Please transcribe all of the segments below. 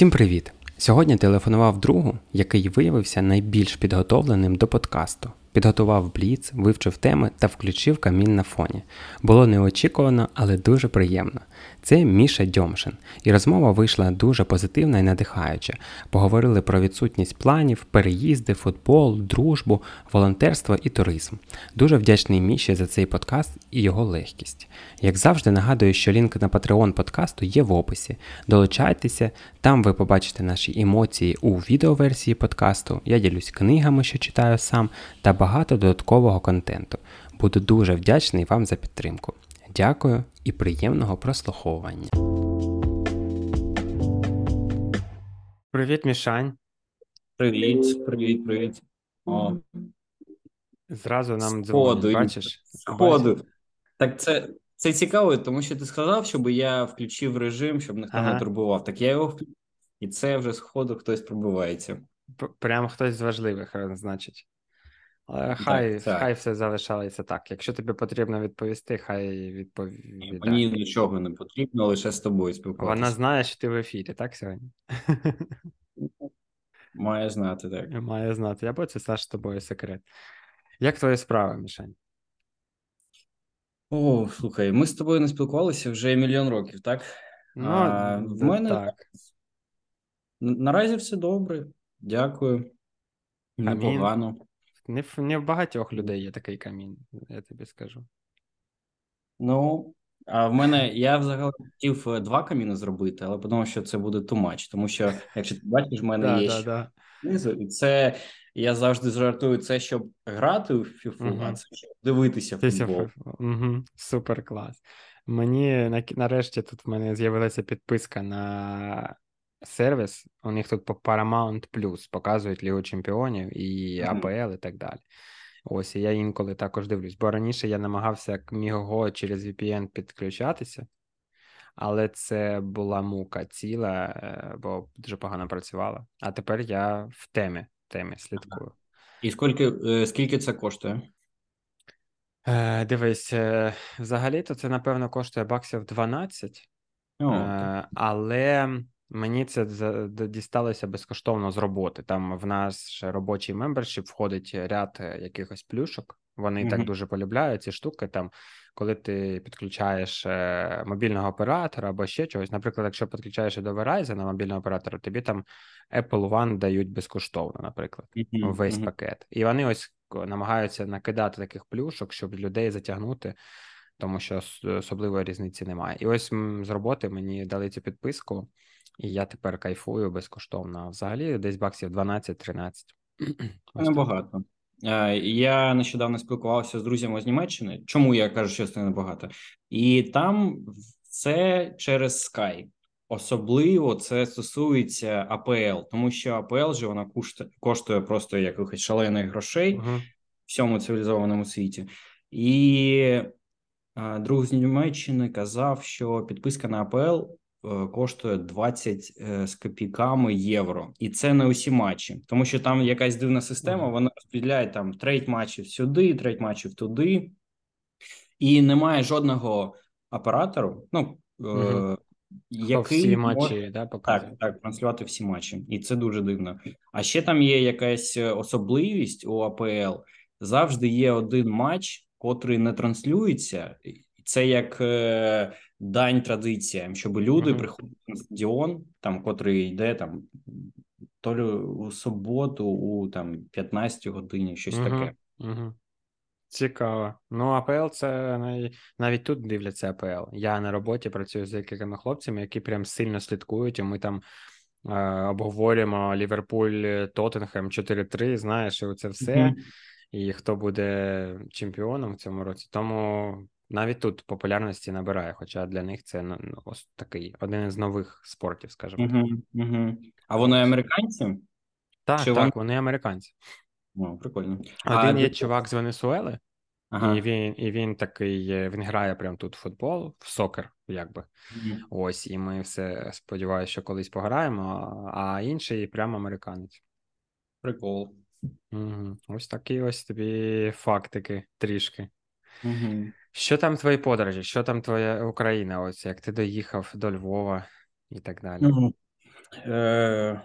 Всім привіт! Сьогодні телефонував другу, який виявився найбільш підготовленим до подкасту. Підготував бліц, вивчив теми та включив камін на фоні. Було неочікувано, але дуже приємно. Це Міша Дьомшин, і розмова вийшла дуже позитивна і надихаюча. Поговорили про відсутність планів, переїзди, футбол, дружбу, волонтерство і туризм. Дуже вдячний Міші за цей подкаст і його легкість. Як завжди, нагадую, що лінк на Patreon подкасту є в описі. Долучайтеся, там ви побачите наші емоції у відеоверсії подкасту. Я ділюсь книгами, що читаю сам, та багато додаткового контенту. Буду дуже вдячний вам за підтримку. Дякую і приємного прослуховування. Привіт, Мішань. Привіт, привіт, привіт. О, Зразу нам дзвонить, бачиш? Сходу. Так це це цікаво, тому що ти сказав, щоб я включив режим, щоб ніхто ага. не турбував. Так я його включив, і це вже сходу хтось пробивається. Прямо хтось з важливих, значить. Хай так, так. хай все залишається так. Якщо тобі потрібно відповісти, хай відповідає. Мені нічого не потрібно, лише з тобою спілкуватися. Вона знає, що ти в ефірі, так сьогодні? Має знати, так. Має знати. Я це Саш з тобою секрет. Як твої справи, Мішань? О, слухай, ми з тобою не спілкувалися вже мільйон років, так? Ну, а, В мене так. наразі все добре. Дякую. Непогано. Не в, не в багатьох людей є такий камінь, я тобі скажу. Ну, а в мене я взагалі хотів е, два каміни зробити, але подумав, що це буде too much, тому що, якщо ти бачиш, в мене да, є да, і це я завжди жартую це, щоб грати у фіфу, uh а це щоб дивитися футбол. Угу. Супер клас. Мені нарешті тут в мене з'явилася підписка на сервіс, у них тут по Paramount Plus показують Лігу Чемпіонів і АПЛ і так далі. Ось і я інколи також дивлюсь, бо раніше я намагався Міго через VPN підключатися, але це була мука ціла, е, бо дуже погано працювала. А тепер я в темі темі слідкую. І скільки е, скільки це коштує? Е, Дивись, взагалі-то це, напевно, коштує баксів 12, О, е, але Мені це дісталося безкоштовно з роботи. Там в наш робочий membership входить ряд е, якихось плюшок. Вони mm-hmm. так дуже полюбляють ці штуки. Там, коли ти підключаєш е, мобільного оператора або ще чогось. Наприклад, якщо підключаєш до Verizon на мобільного оператора, тобі там Apple One дають безкоштовно, наприклад, mm-hmm. весь mm-hmm. пакет. І вони ось намагаються накидати таких плюшок, щоб людей затягнути. Тому що особливої різниці немає. І ось з роботи мені дали цю підписку. І я тепер кайфую безкоштовно. Взагалі десь баксів 12-13. Небагато. Я нещодавно спілкувався з друзями з Німеччини. Чому я кажу, що це небагато? І там це через Sky. Особливо це стосується АПЛ, тому що АПЛ же вона коштує просто якихось шалених грошей uh-huh. в всьому цивілізованому світі. І друг з Німеччини казав, що підписка на АПЛ Е, коштує 20 е, з копійками євро, і це не усі матчі, тому що там якась дивна система. Вона розподіляє там треть матчів сюди, треть матчів туди, і немає жодного оператору. Ну угу. який всі матчі да, так, так, транслювати всі матчі, і це дуже дивно. А ще там є якась особливість у АПЛ. Завжди є один матч, котрий не транслюється. Це як е, дань традиціям, щоб люди mm-hmm. приходили на стадіон, там котрий йде там то ли у суботу, у там 15 годині, щось mm-hmm. таке. Mm-hmm. Цікаво. Ну, АПЛ це навіть тут дивляться АПЛ. Я на роботі працюю з декількома хлопцями, які прям сильно слідкують, і ми там е, обговорюємо Ліверпуль Тоттенхем 4-3, знаєш, і це все. І хто буде чемпіоном в цьому році. Тому навіть тут популярності набирає, хоча для них це ну, ну ось такий один із нових спортів, скажімо так. Угу, угу. А вони американці? Так, Чи так, вони... вони американці. О, прикольно. Один а... є чувак з Венесуели, ага. і він і він такий він грає прямо тут в футбол, в сокер, якби. Угу. Ось, і ми все сподіваюся, що колись пограємо, а інший прямо американець. Прикол. Угу. Ось такі ось тобі фактики трішки. Угу. Що там твої подорожі? Що там твоя Україна? Ось як ти доїхав до Львова і так далі? Ну, Е,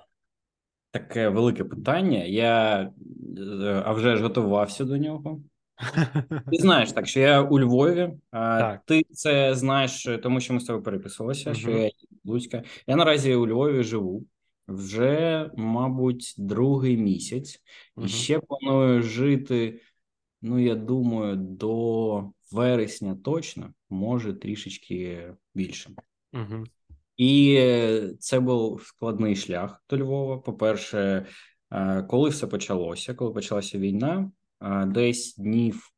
Таке велике питання. Я е, а вже ж готувався до нього. Ти знаєш, так що я у Львові. А так. Ти це знаєш, тому що ми з тобою переписувалися. Угу. Що я Луцька. Я наразі у Львові живу вже, мабуть, другий місяць, угу. і ще планую жити. Ну, я думаю, до вересня точно, може трішечки більше. Угу. І це був складний шлях до Львова. По-перше, е, коли все почалося, коли почалася війна, е, десь днів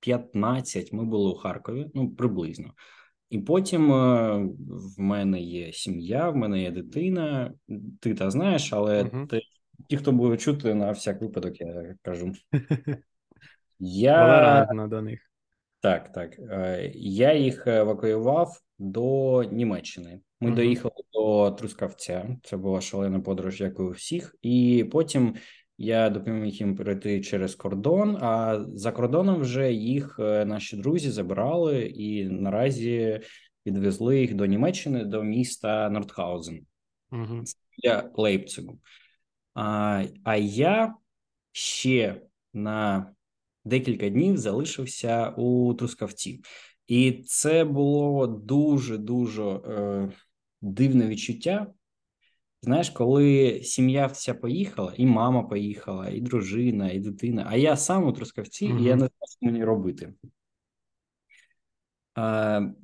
15 ми були у Харкові, ну приблизно. І потім е, в мене є сім'я, в мене є дитина. Ти та знаєш, але угу. ти, ті, хто буде чути, на всяк випадок, я кажу. Я до них. Так, так. Я їх евакуював до Німеччини. Ми uh-huh. доїхали до Трускавця. Це була шалена подорож, як у всіх, і потім я допоміг їм перейти через кордон. А за кордоном вже їх е, наші друзі забирали і наразі відвезли їх до Німеччини, до міста Нордхаузен uh-huh. для Лейпцигу. А, А я ще на декілька днів залишився у Трускавці. І це було дуже дуже е, дивне відчуття. Знаєш, коли сім'я вся поїхала, і мама поїхала, і дружина, і дитина. А я сам у Трускавці, mm і я не знаю, що мені робити. Е,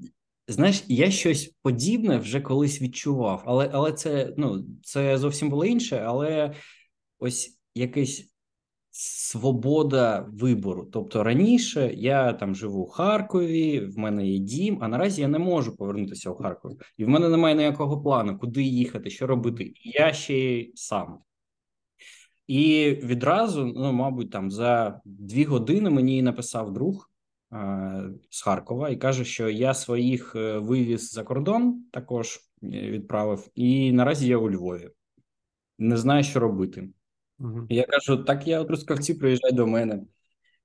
Знаєш, я щось подібне вже колись відчував, але але це ну, це зовсім було інше. Але ось якесь свобода вибору. Тобто раніше я там живу в Харкові, в мене є дім, а наразі я не можу повернутися в Харків, і в мене немає ніякого плану, куди їхати, що робити. Я ще сам. І відразу, ну, мабуть, там за дві години мені написав друг е, з Харкова і каже, що я своїх е, вивіз за кордон, також е, відправив, і наразі я у Львові. Не знаю, що робити. Угу. Я кажу: так я у Трускавці приїжджай до мене.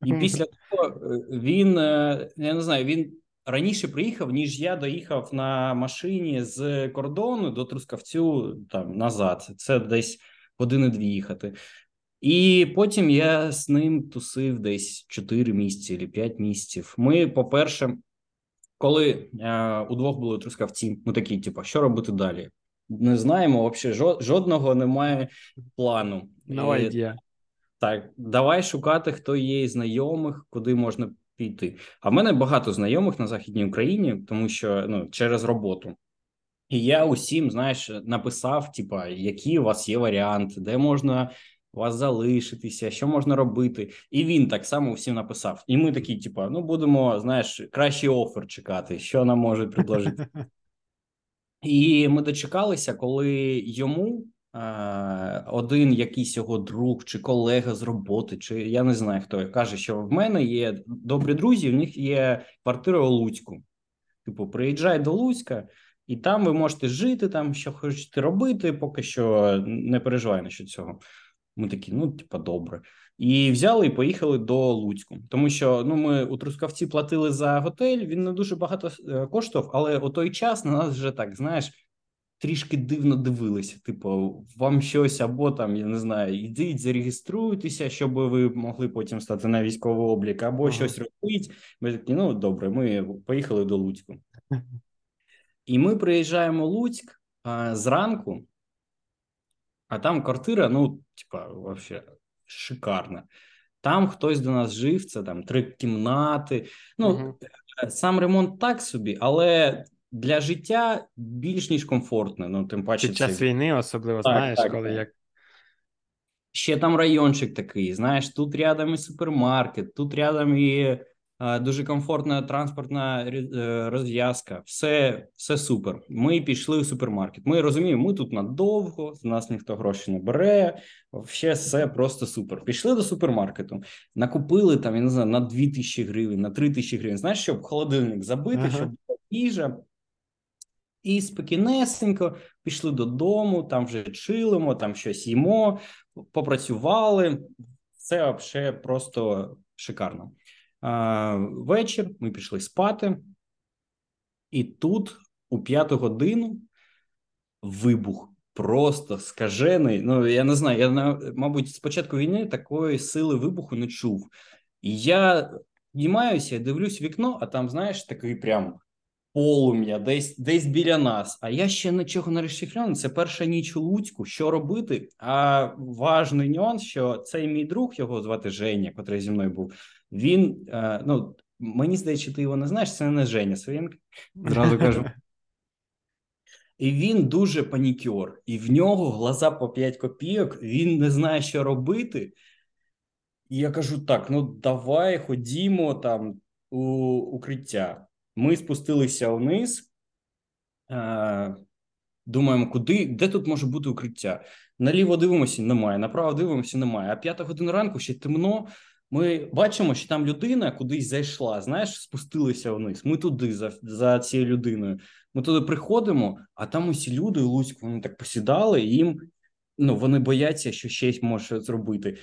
І після того е, він е, я не знаю, він раніше приїхав, ніж я доїхав на машині з кордону до Трускавцю там назад. Це десь години-дві їхати. І потім я з ним тусив десь 4 місяці чи 5 місяців. Ми, по-перше, коли е, удвох були трускавці, ми такі, типу, що робити далі? Не знаємо. Взагалі, жодного немає плану. No idea. Так, давай шукати, хто є із знайомих, куди можна піти. А в мене багато знайомих на Західній Україні, тому що ну, через роботу. І я усім, знаєш, написав: типа, які у вас є варіанти, де можна вас залишитися, що можна робити. І він так само всім написав. І ми такі, типа, ну будемо, знаєш, кращий офер чекати, що нам можуть предложити. І ми дочекалися, коли йому е, один якийсь його друг чи колега з роботи, чи я не знаю хто каже, що в мене є добрі друзі, в них є квартира у Луцьку. Типу, приїжджай до Луцька, і там ви можете жити, там що хочете робити, поки що не переживай на що цього. Ми такі, ну, типа, добре. І взяли і поїхали до Луцьку, тому що ну ми у Трускавці платили за готель. Він не дуже багато е, коштував, але у той час на нас вже так знаєш. Трішки дивно дивилися, типу, вам щось або там, я не знаю, ідіть, зареєструйтеся, щоб ви могли потім стати на військовий облік, або ага. щось робити. Ми такі, ну добре, ми поїхали до Луцьку. І ми приїжджаємо в Луцьк а, зранку, а там квартира, ну, типа, вообще шикарна. Там хтось до нас жив, це там три кімнати. Ну, угу. сам ремонт так собі, але для життя більш ніж комфортно. Ну, тим паче, Під час це... війни, особливо, так, знаєш, так, коли так. як. Ще там райончик такий, знаєш, тут рядом і супермаркет, тут рядом і Дуже комфортна транспортна е, розв'язка, все все супер. Ми пішли в супермаркет. Ми розуміємо, ми тут надовго, з нас ніхто гроші не бере. Ще все просто супер. Пішли до супермаркету, накупили там, я не знаю, на 2 тисячі гривень, на 3 тисячі гривень. Знаєш, щоб холодильник забити, ага. щоб їжа. І спокійнесенько пішли додому, там вже чилимо, там щось їмо, попрацювали. Це взагалі просто шикарно. Вечір ми пішли спати, і тут, у п'яту годину, вибух. просто скажений. Ну я не знаю. Я мабуть, з початку війни такої сили вибуху не чув. І я дімаюся, дивлюсь вікно, а там, знаєш, такий прям полум'я, десь десь біля нас. А я ще нічого не розшифрований. Це перша ніч у Луцьку. Що робити? А важний нюанс, що цей мій друг, його звати Женя, котрий зі мною був. Він е, ну мені здається, ти його не знаєш. Це не Женя Свинк. Зразу кажу. І він дуже панікер, і в нього глаза по 5 копійок. Він не знає, що робити. І я кажу: так: ну давай ходімо там у укриття. Ми спустилися вниз, е, думаємо, куди, де тут може бути укриття? Наліво дивимося, немає, направо дивимося, немає. А п'ята година ранку ще темно. Ми бачимо, що там людина кудись зайшла. Знаєш, спустилися вниз. Ми туди за за цією людиною. Ми туди приходимо, а там усі люди у Луцьку вони так посідали, і їм ну вони бояться, що щось може зробити.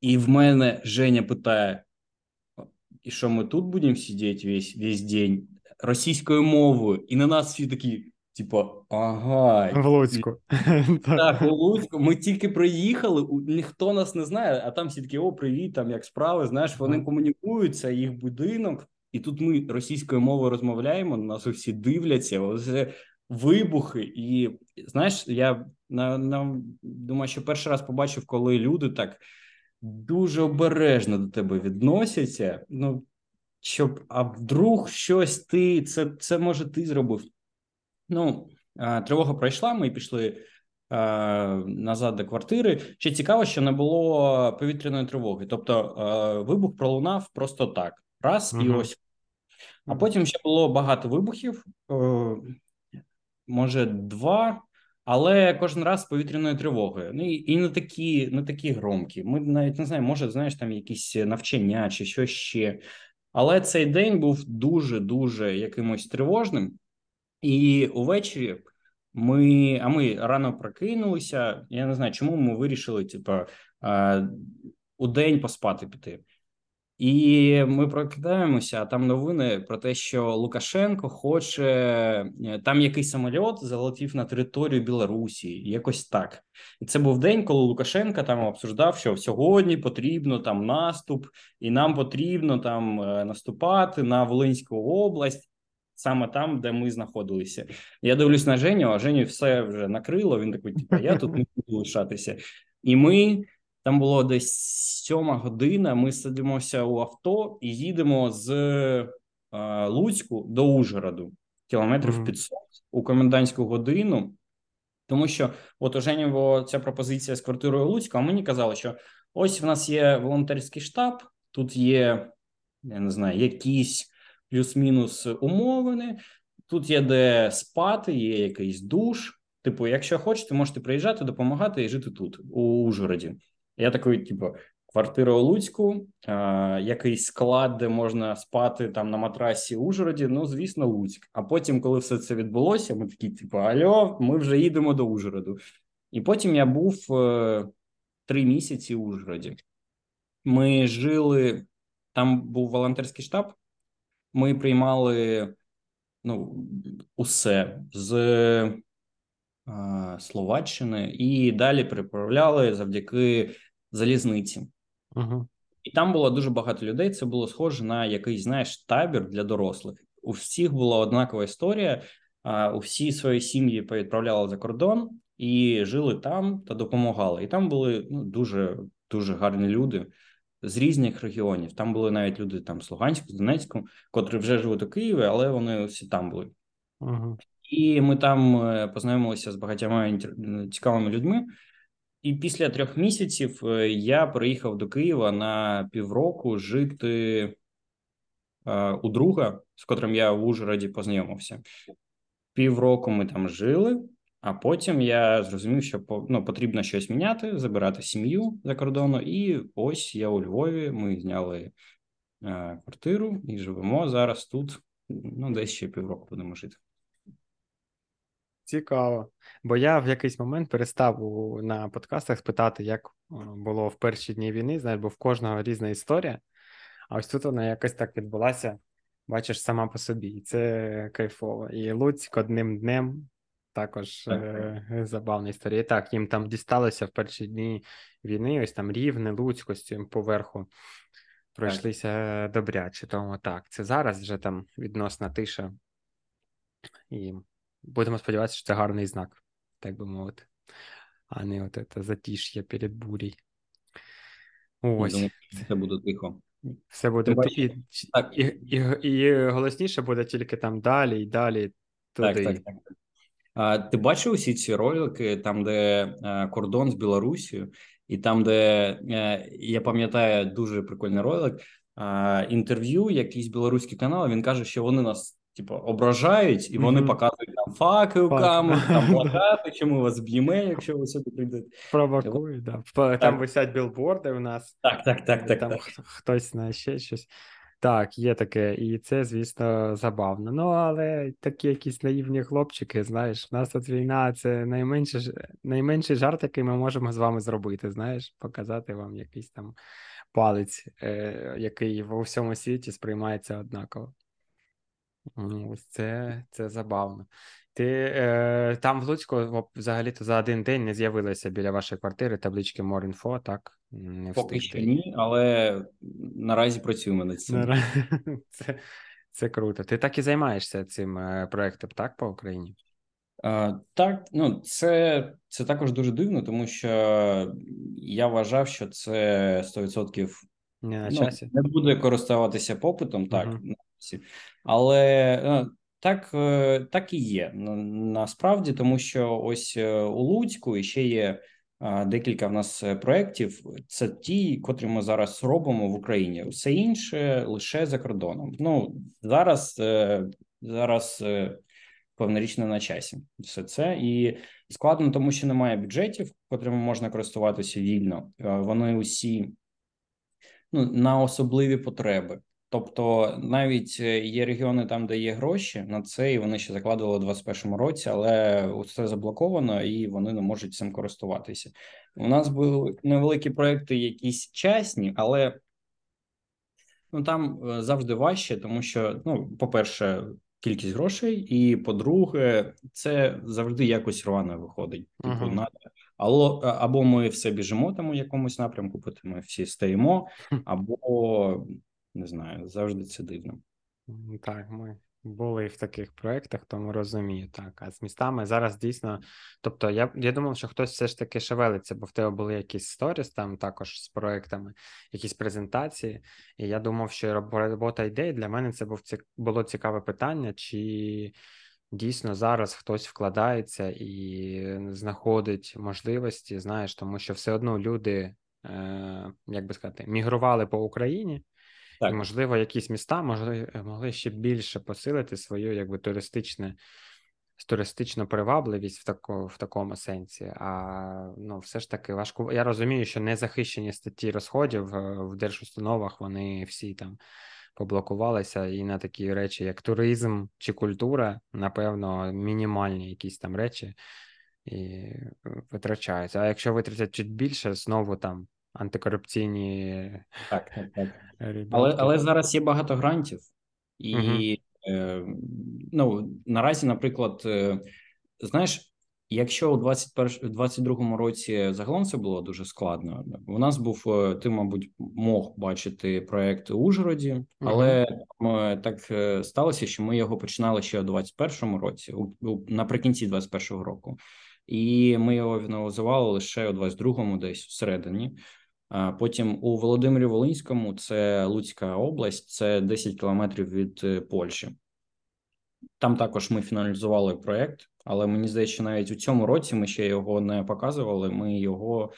І в мене Женя питає: і що ми тут будемо сидіти весь весь день російською мовою, і на нас всі такі. Типа, ага, в Луцьку. Так, у Луцьку. Ми тільки приїхали, ніхто нас не знає, а там всі такі: о, привіт, там як справи. Знаєш, вони комунікують, це їх будинок, і тут ми російською мовою розмовляємо. Нас всі дивляться, ось вибухи. І знаєш, я на, на думаю, що перший раз побачив, коли люди так дуже обережно до тебе відносяться. Ну щоб а вдруг щось ти це це може ти зробив. Ну тривога пройшла. Ми пішли назад до квартири. Ще цікаво, що не було повітряної тривоги. Тобто вибух пролунав просто так, раз угу. і ось. А потім ще було багато вибухів, може два. Але кожен раз з повітряною тривогою. Ну і і не такі не такі громкі. Ми навіть не знаємо, може, знаєш, там якісь навчання чи що ще. Але цей день був дуже дуже якимось тривожним, і увечері ми а ми рано прокинулися. Я не знаю, чому ми вирішили, типу, у день поспати піти. І ми прокидаємося. а Там новини про те, що Лукашенко хоче е, там якийсь самоліт залетів на територію Білорусі, якось так. І це був день, коли Лукашенко там обсуждав, що сьогодні потрібно там наступ, і нам потрібно там е, наступати на Волинську область, саме там, де ми знаходилися. Я дивлюсь на Женю, а Женю все вже накрило. Він такий, типу, я тут не буду лишатися, і ми. Там було десь сьома година. Ми сидимося у авто і їдемо з е, Луцьку до Ужгороду, кілометрів mm-hmm. 500 у комендантську годину. Тому що от у Жені була ця пропозиція з квартирою Луцька, а мені казали, що ось в нас є волонтерський штаб, тут є, я не знаю, якісь плюс-мінус умовини, тут є де спати, є якийсь душ. Типу, якщо хочете, можете приїжджати, допомагати і жити тут, у Ужгороді. Я такий, типу, квартира у Луцьку, а, якийсь склад, де можна спати там на матрасі у Ужгороді. Ну, звісно, Луцьк. А потім, коли все це відбулося, ми такі, типу, альо, ми вже їдемо до Ужгороду. І потім я був е, три місяці у Ужгороді. Ми жили, там був волонтерський штаб. Ми приймали ну, усе з Словаччини і далі переправляли завдяки залізниці. Угу. І там було дуже багато людей. Це було схоже на якийсь знаєш табір для дорослих. У всіх була однакова історія. У всі свої сім'ї повідправляли за кордон і жили там та допомагали. І там були ну, дуже дуже гарні люди з різних регіонів. Там були навіть люди там з Луганську, з Донецьку, котрі вже живуть у Києві, але вони всі там були. Угу. І ми там е, познайомилися з багатьма цікавими людьми. І після трьох місяців е, я приїхав до Києва на півроку жити е, у друга, з котрим я в Ужгороді познайомився. Півроку ми там жили, а потім я зрозумів, що ну, потрібно щось міняти, забирати сім'ю за кордону. І ось я у Львові. Ми зняли квартиру і живемо зараз тут. Ну, десь ще півроку будемо жити. Цікаво. Бо я в якийсь момент перестав на подкастах спитати, як було в перші дні війни, знаєш, бо в кожного різна історія. А ось тут вона якось так відбулася, бачиш, сама по собі. І це кайфово. І Луцьк одним днем також е- забавна історія. Так, їм там дісталося в перші дні війни, ось там рівне, Луцько з цим поверху пройшлися так. добряче. Тому так, це зараз вже там відносна тиша. І будемо сподіватися, що це гарний знак, так би мовити, а не от це затіш'я перед бурій. Ось. Думаю, це буде тихо. Все буде і, і, і, і голосніше буде тільки там далі і далі. Туди. Так, так, так. Ти бачив усі ці ролики, там, де кордон з Білорусією, і там, де е, я пам'ятаю дуже прикольний ролик. Інтерв'ю, якийсь білоруський канал. Він каже, що вони нас типу, ображають, і вони mm-hmm. показують нам факи у камеру, там плакати, чому вас б'ємо, якщо ви сюди прийдете. Провокують, да. Там так. висять білборди у нас. Так, так, так, так. Там так. хтось знає ще щось. Так, є таке, і це, звісно, забавно. Ну, але такі якісь наївні хлопчики, знаєш, у нас тут війна це найменший, найменший жарт, який ми можемо з вами зробити. Знаєш, показати вам якийсь там палець, е, який в усьому світі сприймається однаково. Ось це це забавно. Ти е, там в Луцьку взагалі-то за один день не з'явилася біля вашої квартири таблички More так? Не Поки що ні, але наразі працюємо над цим. Це це круто. Ти так і займаєшся цим е, проектом, так, по Україні? А, Так, ну це це також дуже дивно, тому що я вважав, що це 100% не на ну. Не буде користуватися попитом, так. Uh-huh але е, так е, так і є насправді, тому що ось е, у Луцьку ще є декілька в нас проєктів. Це ті, котрі ми зараз робимо в Україні. Все інше лише за кордоном. Ну зараз зараз повнорічно на часі. Все це і складно, тому що немає бюджетів, котрими можна користуватися вільно. Вони усі ну на особливі потреби. Тобто навіть е, є регіони там, де є гроші на це, і вони ще закладували у 2021 році, але все заблоковано і вони не можуть цим користуватися. У нас були невеликі проекти, якісь часні, але ну там е, завжди важче, тому що, ну, по-перше, кількість грошей, і по-друге, це завжди якось рвано виходить. Типу, uh-huh. на або, або ми все біжимо там у якомусь напрямку, потім ми всі стоїмо, або не знаю, завжди це дивно. Так, ми були в таких проєктах, тому розумію. Так, а з містами зараз дійсно. Тобто, я я думав, що хтось все ж таки шевелиться, бо в тебе були якісь сторіс там також з проектами, якісь презентації. І я думав, що робота йде. І для мене це був було цікаве питання, чи дійсно зараз хтось вкладається і знаходить можливості, знаєш, тому що все одно люди, е, як би сказати, мігрували по Україні. Так. І, можливо, якісь міста могли могли ще більше посилити свою якби туристичне, туристичну привабливість в тако, в такому сенсі. А ну, все ж таки важко. Я розумію, що незахищені статті розходів в держустановах вони всі там поблокувалися, і на такі речі, як туризм чи культура, напевно, мінімальні якісь там речі і витрачаються. А якщо витратять чуть більше, знову там антикорупційні. Так, так, так. Але але зараз є багато грантів, і угу. е, ну, наразі, наприклад, е, знаєш, якщо у 2022 році загалом все було дуже складно, у нас був е, ти, мабуть, мог бачити проект у Ужгороді, але угу. так е, сталося, що ми його починали ще у 2021 році, у, у наприкінці 2021 року. І ми його фіналізували лише у 22-му, десь всередині. Потім у Володимирі Волинському, це Луцька область, це 10 кілометрів від е, Польщі. Там також ми фіналізували проєкт, але мені здається, що навіть у цьому році ми ще його не показували. Ми його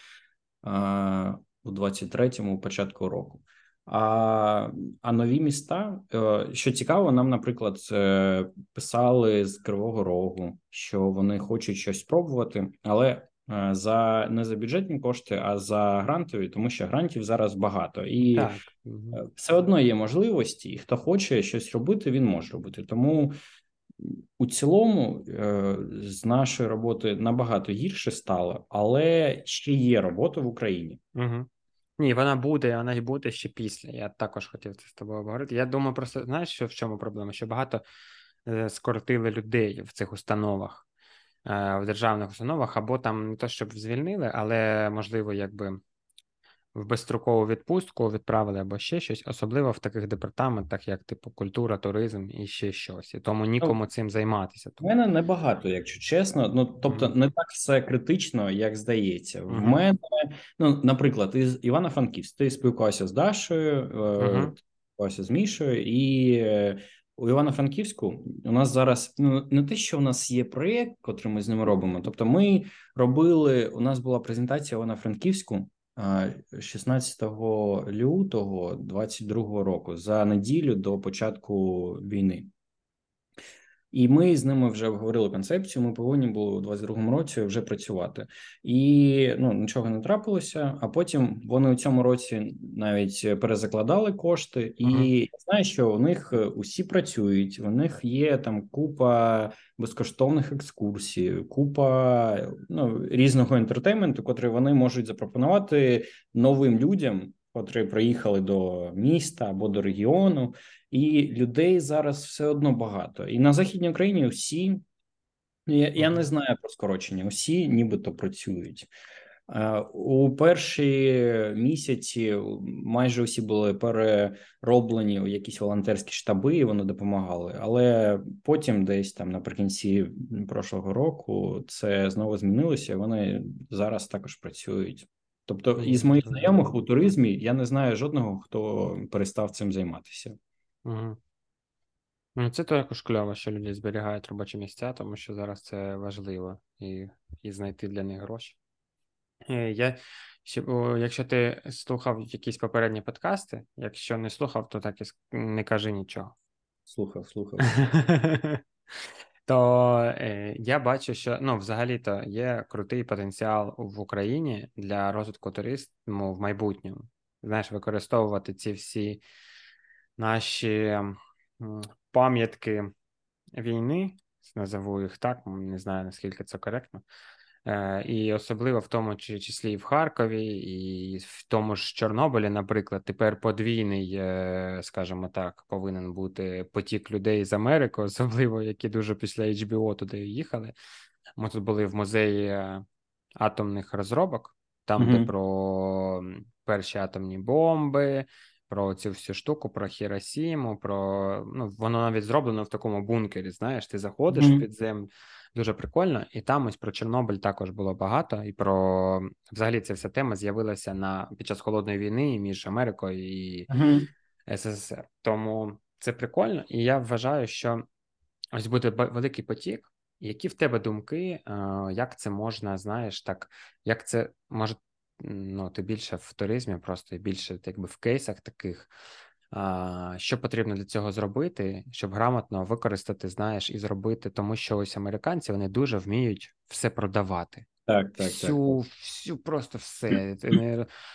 а, у 23-му початку року. А а нові міста, е, що цікаво, нам, наприклад, писали з Кривого Рогу, що вони хочуть щось спробувати, але Е, за не за бюджетні кошти, а за грантові, тому що грантів зараз багато, і так. Е, все одно є можливості, і хто хоче щось робити, він може робити. Тому у цілому е, з нашої роботи набагато гірше стало, але ще є робота в Україні. Угу. Ні, вона буде, вона й буде ще після. Я також хотів це з тобою говорити. Я думаю, просто знаєш, що в чому проблема? Що багато скоротили людей в цих установах. В державних установах, або там не то, щоб звільнили, але можливо, якби в безстрокову відпустку відправили або ще щось, особливо в таких департаментах, як типу культура, туризм і ще щось. І тому нікому ну, цим займатися. У мене небагато, якщо чесно. Ну тобто, не так все критично, як здається. В mm-hmm. мене, ну наприклад, із Івано-Франківськ, ти спілкувався з Дашою, mm-hmm. спілкувався з Мішою, і е, у Івано-Франківську у нас зараз ну не те, що у нас є проєкт, котрий ми з ними робимо. Тобто, ми робили. У нас була презентація Івано-Франківську. 16 лютого 22 року за неділю до початку війни. І ми з ними вже обговорили концепцію. Ми повинні були у 22-му році вже працювати, і ну нічого не трапилося. А потім вони у цьому році навіть перезакладали кошти, і uh-huh. я знаю, що у них усі працюють. У них є там купа безкоштовних екскурсій, купа ну різного інтертейменту, котрий вони можуть запропонувати новим людям котрі приїхали до міста або до регіону, і людей зараз все одно багато. І на західній Україні всі я, я не знаю про скорочення, усі нібито працюють. Е, у перші місяці майже усі були перероблені у якісь волонтерські штаби, і вони допомагали. Але потім, десь там наприкінці прошлого року, це знову змінилося. Вони зараз також працюють. Тобто, із моїх знайомих у туризмі я не знаю жодного, хто перестав цим займатися. Угу. Ну, це також кльово, що люди зберігають робочі місця, тому що зараз це важливо і і знайти для них гроші. Е, я, Якщо ти слухав якісь попередні подкасти, якщо не слухав, то так і не кажи нічого. Слухав, слухав. то е, я бачу, що ну, взагалі-то є крутий потенціал в Україні для розвитку туризму в майбутньому. Знаєш, використовувати ці всі наші пам'ятки війни, назову їх так, не знаю наскільки це коректно. Е, і особливо в тому числі і в Харкові, і в тому ж Чорнобилі, наприклад, тепер подвійний, е, скажімо так, повинен бути потік людей з Америки, особливо які дуже після HBO туди їхали. Ми тут були в музеї е, атомних розробок, там, mm-hmm. де про перші атомні бомби. Про цю всю штуку, про Хіросіму, про ну воно навіть зроблено в такому бункері. Знаєш, ти заходиш mm-hmm. під землю, Дуже прикольно, і там ось про Чорнобиль також було багато. І про взагалі ця вся тема з'явилася на під час холодної війни між Америкою і uh-huh. СССР. Тому це прикольно, і я вважаю, що ось буде великий потік. Які в тебе думки, як це можна, знаєш, так як це може ну, ти більше в туризмі, просто більше якби в кейсах таких що потрібно для цього зробити, щоб грамотно використати, знаєш, і зробити, тому що ось американці вони дуже вміють все продавати. Так, так, всю, так. всю просто все.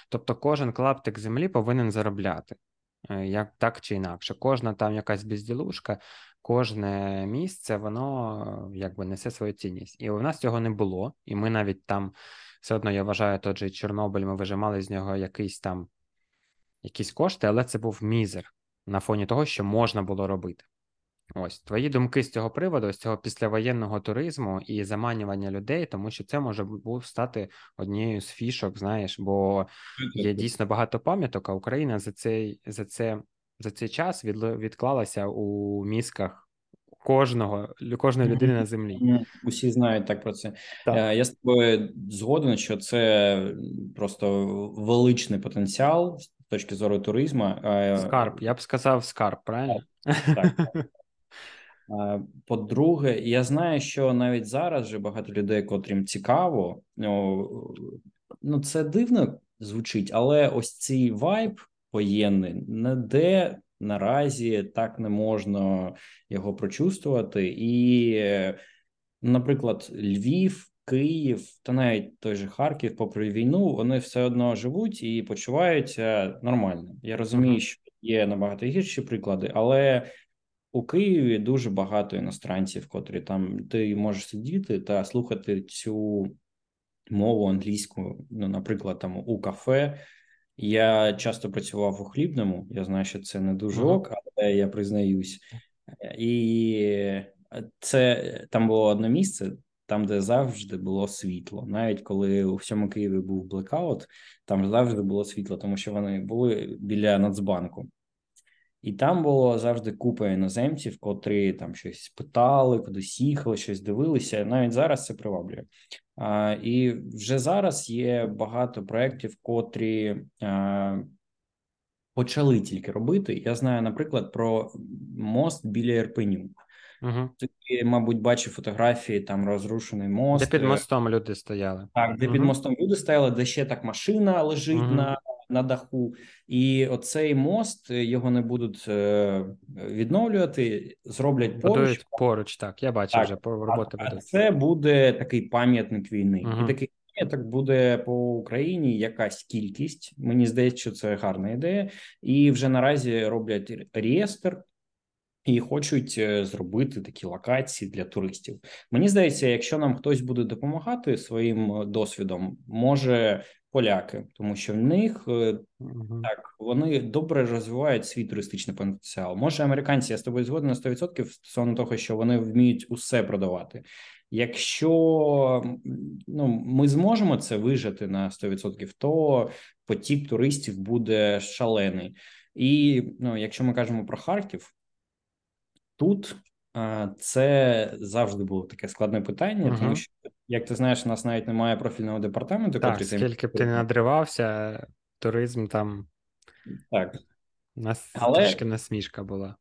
Тобто, кожен клаптик землі повинен заробляти, е, як так чи інакше. Кожна там якась безділушка, кожне місце, воно якби несе свою цінність. І у нас цього не було. І ми навіть там все одно я вважаю, тот же Чорнобиль, ми вижимали з нього якийсь там якісь кошти, але це був мізер на фоні того, що можна було робити. Ось твої думки з цього приводу, з цього післявоєнного туризму і заманювання людей, тому що це може був стати однією з фішок, знаєш, бо є дійсно багато пам'яток, а Україна за цей за це за цей час від, відклалася у мізках кожного кожної людини на землі. Усі знають так про це. Так. Е, я з тобою згоден, що це просто величний потенціал з точки зору туризму. Скарб, я б сказав, скарб, правильно? Так. так. По-друге, я знаю, що навіть зараз вже багато людей, котрим цікаво, ну, ну це дивно звучить, але ось цей вайб воєнний ніде наразі так не можна його прочувствувати. І, наприклад, Львів Київ та навіть той же Харків, попри війну, вони все одно живуть і почуваються нормально. Я розумію, що є набагато гірші приклади, але у Києві дуже багато іностранців, котрі там ти можеш сидіти та слухати цю мову англійську. Ну, наприклад, там у кафе. Я часто працював у хлібному. Я знаю, що це не дуже ок, але я признаюсь, і це там було одне місце там, де завжди було світло. Навіть коли у всьому Києві був блекаут, там завжди було світло, тому що вони були біля Нацбанку. І там було завжди купа іноземців, котрі там щось питали, кудись їхали, щось дивилися. Навіть зараз це приваблює. І вже зараз є багато проєктів, котрі почали тільки робити. Я знаю, наприклад, про мост біля Ірпеню. Угу. Ти, мабуть, бачив фотографії, там розрушений мост. Де під мостом люди стояли. Так, де угу. під мостом люди стояли, де ще так машина лежить угу. на на даху, і оцей мост його не будуть е, відновлювати, зроблять поруч. Будують поруч, так. Я бачив так, вже по роботи. А, а це буде такий пам'ятник війни, угу. і такий пам'ятник буде по Україні якась кількість. Мені здається, що це гарна ідея, і вже наразі роблять реєстр. І хочуть е, зробити такі локації для туристів. Мені здається, якщо нам хтось буде допомагати своїм е, досвідом, може поляки, тому що в них uh так вони добре розвивають свій туристичний потенціал. Може, американці я з тобою згоден на 100% стосовно того, що вони вміють усе продавати. Якщо ну ми зможемо це вижити на 100%, то потік туристів буде шалений. І ну, якщо ми кажемо про Харків, тут це завжди було таке складне питання, uh тому що, як ти знаєш, у нас навіть немає профільного департаменту. Так, скільки б ти не надривався, туризм там так. У нас Але... трішки насмішка була.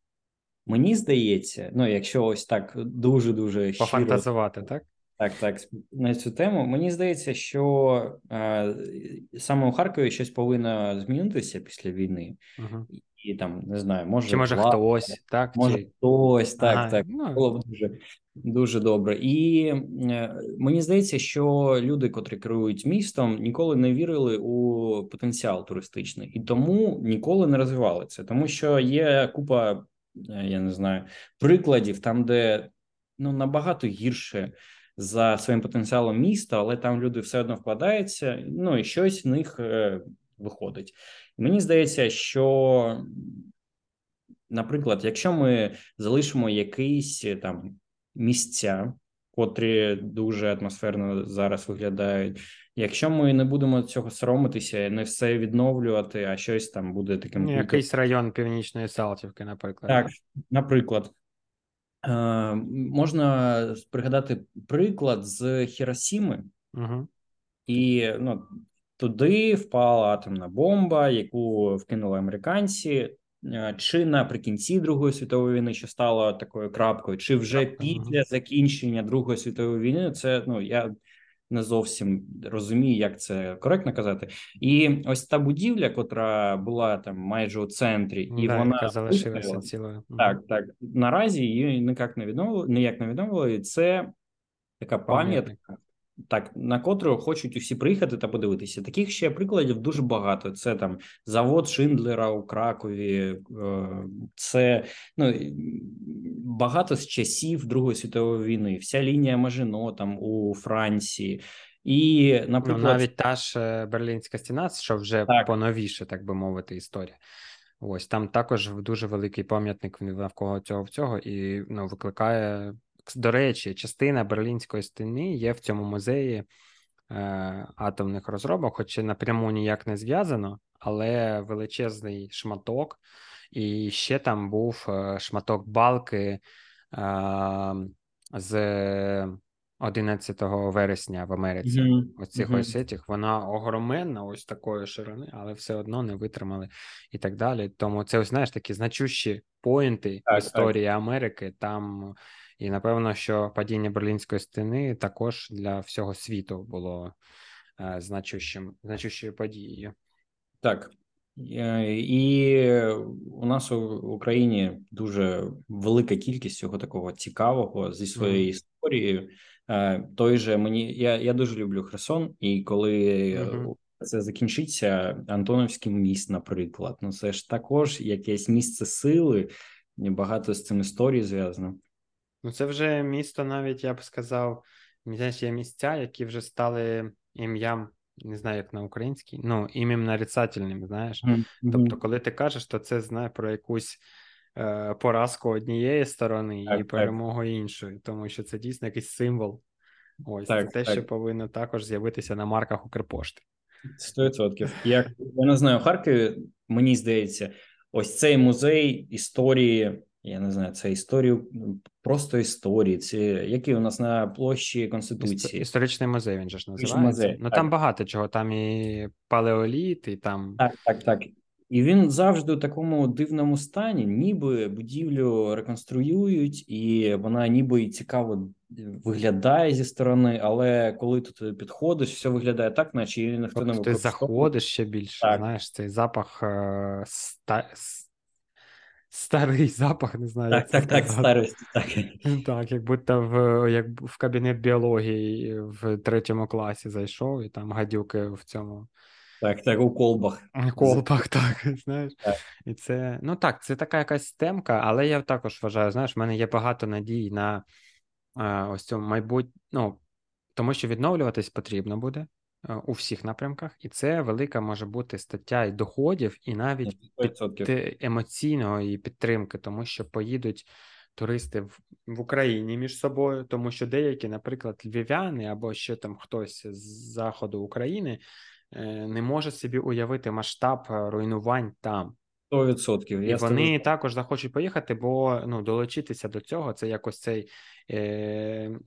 Мені здається, ну якщо ось так дуже дуже пофантазувати, так? Так, так, на цю тему. Мені здається, що е, саме у Харкові щось повинно змінитися після війни, uh і там не знаю, може чи може влада, хтось, так може чи... хтось, так, ага, так ну... було б дуже дуже добре. І е, мені здається, що люди, котрі керують містом, ніколи не вірили у потенціал туристичний і тому ніколи не розвивали це, тому що є купа, е, я не знаю, прикладів там, де ну набагато гірше. За своїм потенціалом міста, але там люди все одно вкладаються, ну і щось в них е, виходить. Мені здається, що, наприклад, якщо ми залишимо якісь е, там місця, котрі дуже атмосферно зараз виглядають. Якщо ми не будемо цього соромитися, не все відновлювати, а щось там буде таким ну, якийсь район Північної Салтівки, наприклад, так, наприклад. Е, Можна пригадати приклад з Хіросіми, угу. і ну, Туди впала атомна бомба, яку вкинули американці. Е, чи наприкінці Другої світової війни, що стало такою крапкою, чи вже після закінчення Другої світової війни, це ну я не зовсім розумію, як це коректно казати. І ось та будівля, котра була там майже у центрі, і да, вона залишилася цілою. Так, так наразі її ніяк не відновили, ніяк не відновили. І це така пам'ятка так на котру хочуть усі приїхати та подивитися. Таких ще прикладів дуже багато. Це там завод Шиндлера у Кракові, е, це ну багато з часів Другої світової війни. Вся лінія Мажино там у Франції. І ну, наприклад, ну, навіть та ж е, Берлінська стіна, що вже так. поновіше, так би мовити, історія. Ось там також дуже великий пам'ятник навколо цього цього і ну викликає до речі, частина Берлінської стіни є в цьому музеї е, атомних розробок, хоч напряму ніяк не зв'язано, але величезний шматок, і ще там був е, шматок балки е, з 11 вересня в Америці. Mm-hmm. Ось цих mm-hmm. ось цих, вона огроменна, ось такої ширини, але все одно не витримали і так далі. Тому це ось знаєш такі значущі поінти так, історії так. Америки. Там і напевно, що падіння Берлінської стіни також для всього світу було е, значущим, значущою подією. Так. Е, і у нас у Україні дуже велика кількість цього такого цікавого зі своєю mm. історією. Е, той же мені я я дуже люблю Херсон, і коли mm-hmm. це закінчиться, Антоновський міст, наприклад, ну це ж також якесь місце сили, багато з цим історій зв'язано. Ну, це вже місто, навіть я б сказав, знаєш, є місця, які вже стали ім'ям, не знаю, як на українській, ну, ім'ям нарицательним, знаєш. Mm-hmm. Тобто, коли ти кажеш, то це знає про якусь е, поразку однієї сторони так, і перемогу так. іншої, тому що це дійсно якийсь символ Ось так, це те, так. що повинно також з'явитися на марках Укрпошти. Сто відсотків. Як я не знаю, Харкові, мені здається, ось цей музей історії. Я не знаю, це історію просто історії. Це які у нас на площі Конституції. Історичний музей, він же ж називається. Музей, ну так. там багато чого. Там і палеоліт, і там. Так, так, так. І він завжди у такому дивному стані, ніби будівлю реконструюють, і вона ніби і цікаво виглядає зі сторони, але коли ти підходиш, все виглядає так, наче її ніхто не Ти заходиш ще більше. Так. Знаєш, цей запах е- ста- старий запах, не знаю. Так, так, так, старості, так. Так, як будто в як в кабінет біології в третьому класі зайшов, і там гадюки в цьому. Так, так, у колбах. У колбах, так, знаєш. Так. І це, ну так, це така якась темка, але я також вважаю, знаєш, в мене є багато надій на а, ось цьому майбутнє, ну, тому що відновлюватись потрібно буде у всіх напрямках, і це велика може бути стаття і доходів, і навіть під, емоційної підтримки, тому що поїдуть. Туристи в, в Україні між собою, тому що деякі, наприклад, львів'яни або ще там хтось з заходу України Е, не може собі уявити масштаб е, руйнувань там. 100%. І вони тобі... також захочуть поїхати, бо ну, долучитися до цього це якось цей е,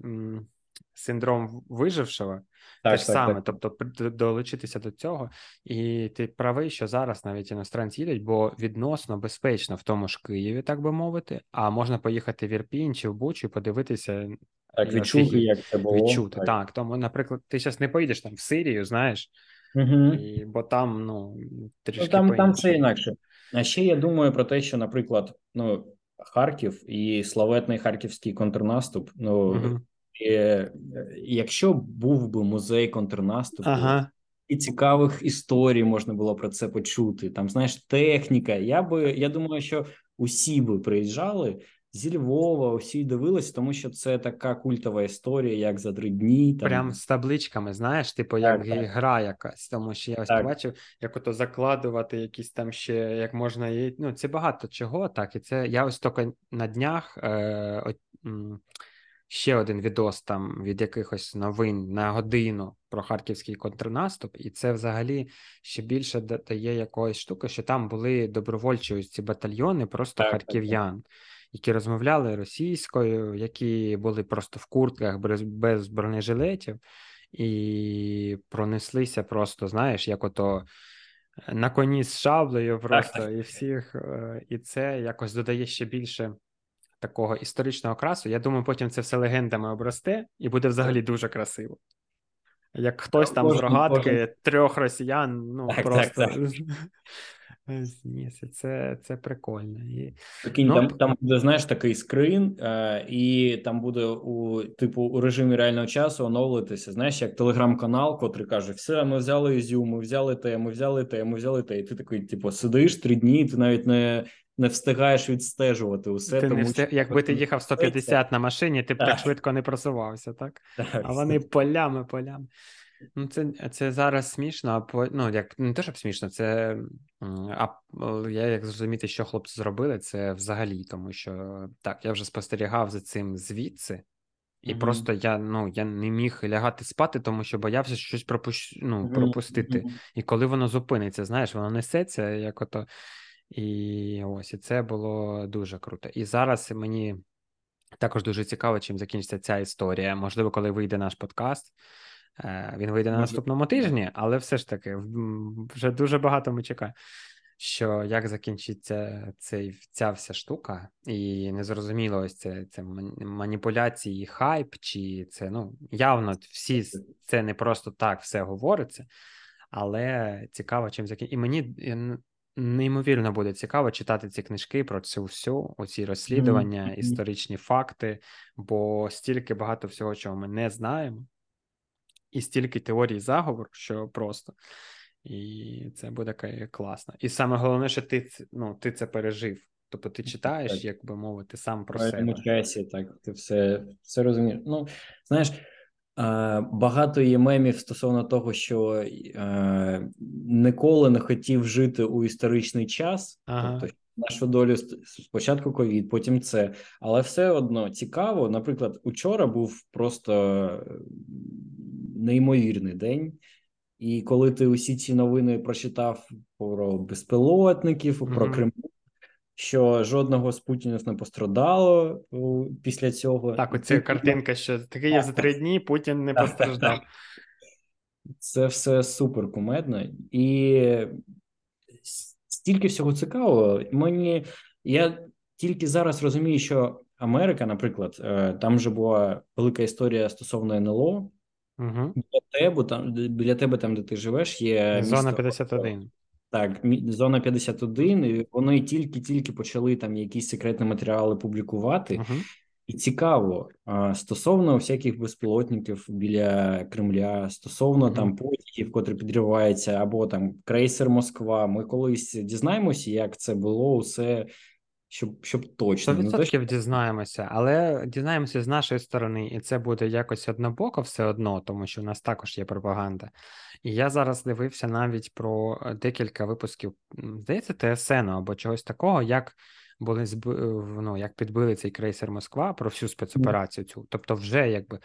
синдром вижившого. Так, Те ж так, саме, так. тобто долучитися до цього, і ти правий, що зараз навіть іностранці їдуть, бо відносно безпечно в тому ж Києві, так би мовити, а можна поїхати в Ірпінь чи в Бучу і подивитися. Так, відчути, як це було. Відчути, так. так. Тому, наприклад, ти зараз не поїдеш там в Сирію, знаєш, Угу. І, Бо там, ну, трішки ну, там, там це інакше. А ще я думаю про те, що, наприклад, ну, Харків і славетний харківський контрнаступ. Ну, угу. І, якщо був би музей контрнаступу, ага. і цікавих історій можна було про це почути. Там, знаєш, техніка. Я би я думаю, що усі би приїжджали зі Львова усі дивились, тому що це така культова історія, як за три дні. Там... Прям з табличками, знаєш, типу, як так, так. гра якась, тому що я ось так. побачив, як ото закладувати якісь там ще, як можна її. Ну, це багато чого, так. І це я ось тільки на днях. Е, о, Ще один відос там від якихось новин на годину про харківський контрнаступ, і це взагалі ще більше дає якоїсь штуки, що там були добровольчі ось ці батальйони, просто так, харків'ян. Так, так які розмовляли російською, які були просто в куртках без, без бронежилетів, і пронеслися просто, знаєш, як ото е, на коні з шаблею, просто і всіх, е, і це якось додає ще більше. Такого історичного красу, я думаю, потім це все легендами обросте, і буде взагалі дуже красиво. Як хтось там з рогатки трьох росіян, ну так, просто так, так. Це це прикольно. І... Прикинь, ну, там там буде, знаєш, такий скрин, е, і там буде у типу у режимі реального часу оновлюватися. Знаєш, як телеграм-канал, котрий каже: все, ми взяли Ізю, ми взяли те, ми взяли те, ми взяли те. І ти такий, типу, сидиш три дні, і ти навіть не не встигаєш відстежувати усе. Ти тому не встиг... що... Якби ти їхав 150 на машині, ти б так. так швидко не просувався, так? так а вони полями, полями. Ну, це це зараз смішно, а по ну як не те, щоб смішно, це а я як зрозуміти, що хлопці зробили, це взагалі, тому що так, я вже спостерігав за цим звідси, і mm-hmm. просто я ну я не міг лягати спати, тому що боявся щось пропущ... ну, пропустити. Mm-hmm. І коли воно зупиниться, знаєш, воно несеться, як ото. І ось і це було дуже круто. І зараз мені також дуже цікаво, чим закінчиться ця історія. Можливо, коли вийде наш подкаст. Е, він вийде на наступному тижні, але все ж таки вже дуже багато ми чекаємо, що як закінчиться цей, ця вся штука, і незрозуміло, ось це це маніпуляції, хайп, чи це ну явно всі це не просто так все говориться, але цікаво, чим закінчиться. І мені неймовірно буде цікаво читати ці книжки про цю всю, оці розслідування, mm-hmm. історичні факти, бо стільки багато всього, чого ми не знаємо і стільки теорій заговору, що просто. І це буде класно. І саме головне, що ти ну, ти це пережив. Тобто ти читаєш, так. як би мовити, сам про себе. часі, так, ти все все розумієш. Ну, знаєш, багато є мемів стосовно того, що ніколи не хотів жити у історичний час, ага. тобто нашу долю спочатку ковід, потім це. Але все одно цікаво. Наприклад, учора був просто неймовірний день. І коли ти усі ці новини прочитав про безпілотників, mm-hmm. про Крим, що жодного з путінів не пострадало після цього. Так, оця картинка, що таке є за три дні, Путін не постраждав. Це все супер кумедно, і стільки всього цікавого. Мені я тільки зараз розумію, що Америка, наприклад, е, там вже була велика історія стосовно НЛО. Угу. Біля тебе, там біля тебе, там де ти живеш, є зона місто, 51. Так, зона 51, і вони тільки-тільки почали там якісь секретні матеріали публікувати. Угу. І цікаво стосовно всяких безпілотників біля Кремля, стосовно mm-hmm. там потягів, котрі підриваються, або там крейсер Москва. Ми колись дізнаємося, як це було усе, щоб щоб точно 100% не що... дізнаємося, але дізнаємося з нашої сторони, і це буде якось однобоко все одно, тому що в нас також є пропаганда. І я зараз дивився навіть про декілька випусків, здається, ТСН або чогось такого, як були зб... Е, ну, як підбили цей крейсер Москва про всю спецоперацію цю. Тобто, вже якби.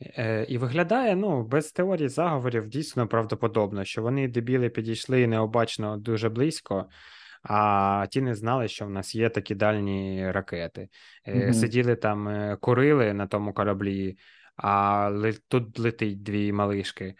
Е, І виглядає ну, без теорії заговорів дійсно правдоподобно, що вони дебіли підійшли необачно дуже близько, а ті не знали, що в нас є такі дальні ракети. Угу. Сиділи там, е, курили на тому кораблі, а тут летить дві малишки.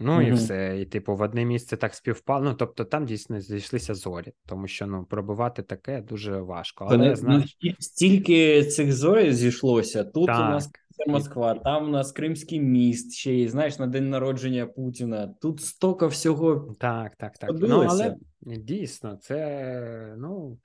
Ну mm-hmm. і все. І, типу, в одне місце так співпало. Ну, тобто, там дійсно зійшлися зорі, тому що ну, пробувати таке дуже важко. Але ну, знаєш... стільки цих зорів зійшлося. Тут так. у нас Москва, там у нас Кримський міст, ще й знаєш на день народження Путіна. Тут стока всього. Так, так, так. Ну, але дійсно, це ну.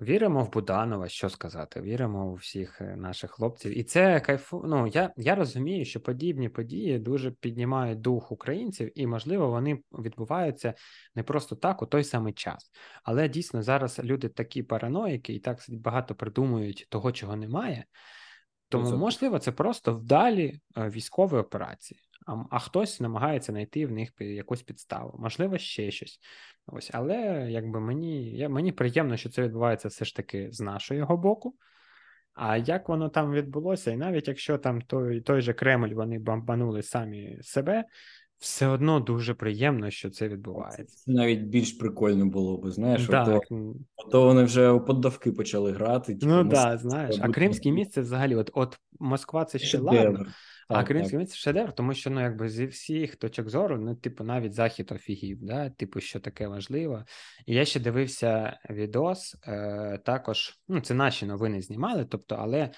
Віримо в Буданова, що сказати, віримо у всіх е, наших хлопців, і це кайфу. Ну я я розумію, що подібні події дуже піднімають дух українців, і можливо вони відбуваються не просто так у той самий час. Але дійсно зараз люди такі параноїки і так багато придумують того, чого немає. Тому можливо, це просто вдалі е, військові операції а а хтось намагається знайти в них якусь підставу, можливо, ще щось. Ось, але якби мені я, мені приємно, що це відбувається все ж таки з нашого боку. А як воно там відбулося, і навіть якщо там той той же Кремль вони бомбанули самі себе, все одно дуже приємно, що це відбувається. Це навіть більш прикольно було б, знаєш, так. то, то вони вже у поддавки почали грати. Типу, ну так, знаєш, а Кримське місце взагалі, от от Москва це ще ладно, так, а Кримський міст шедевр, тому що ну якби зі всіх точок зору, ну, типу, навіть захід офігів, да? типу, що таке важливо. І я ще дивився відос, е, також ну, це наші новини знімали, тобто, але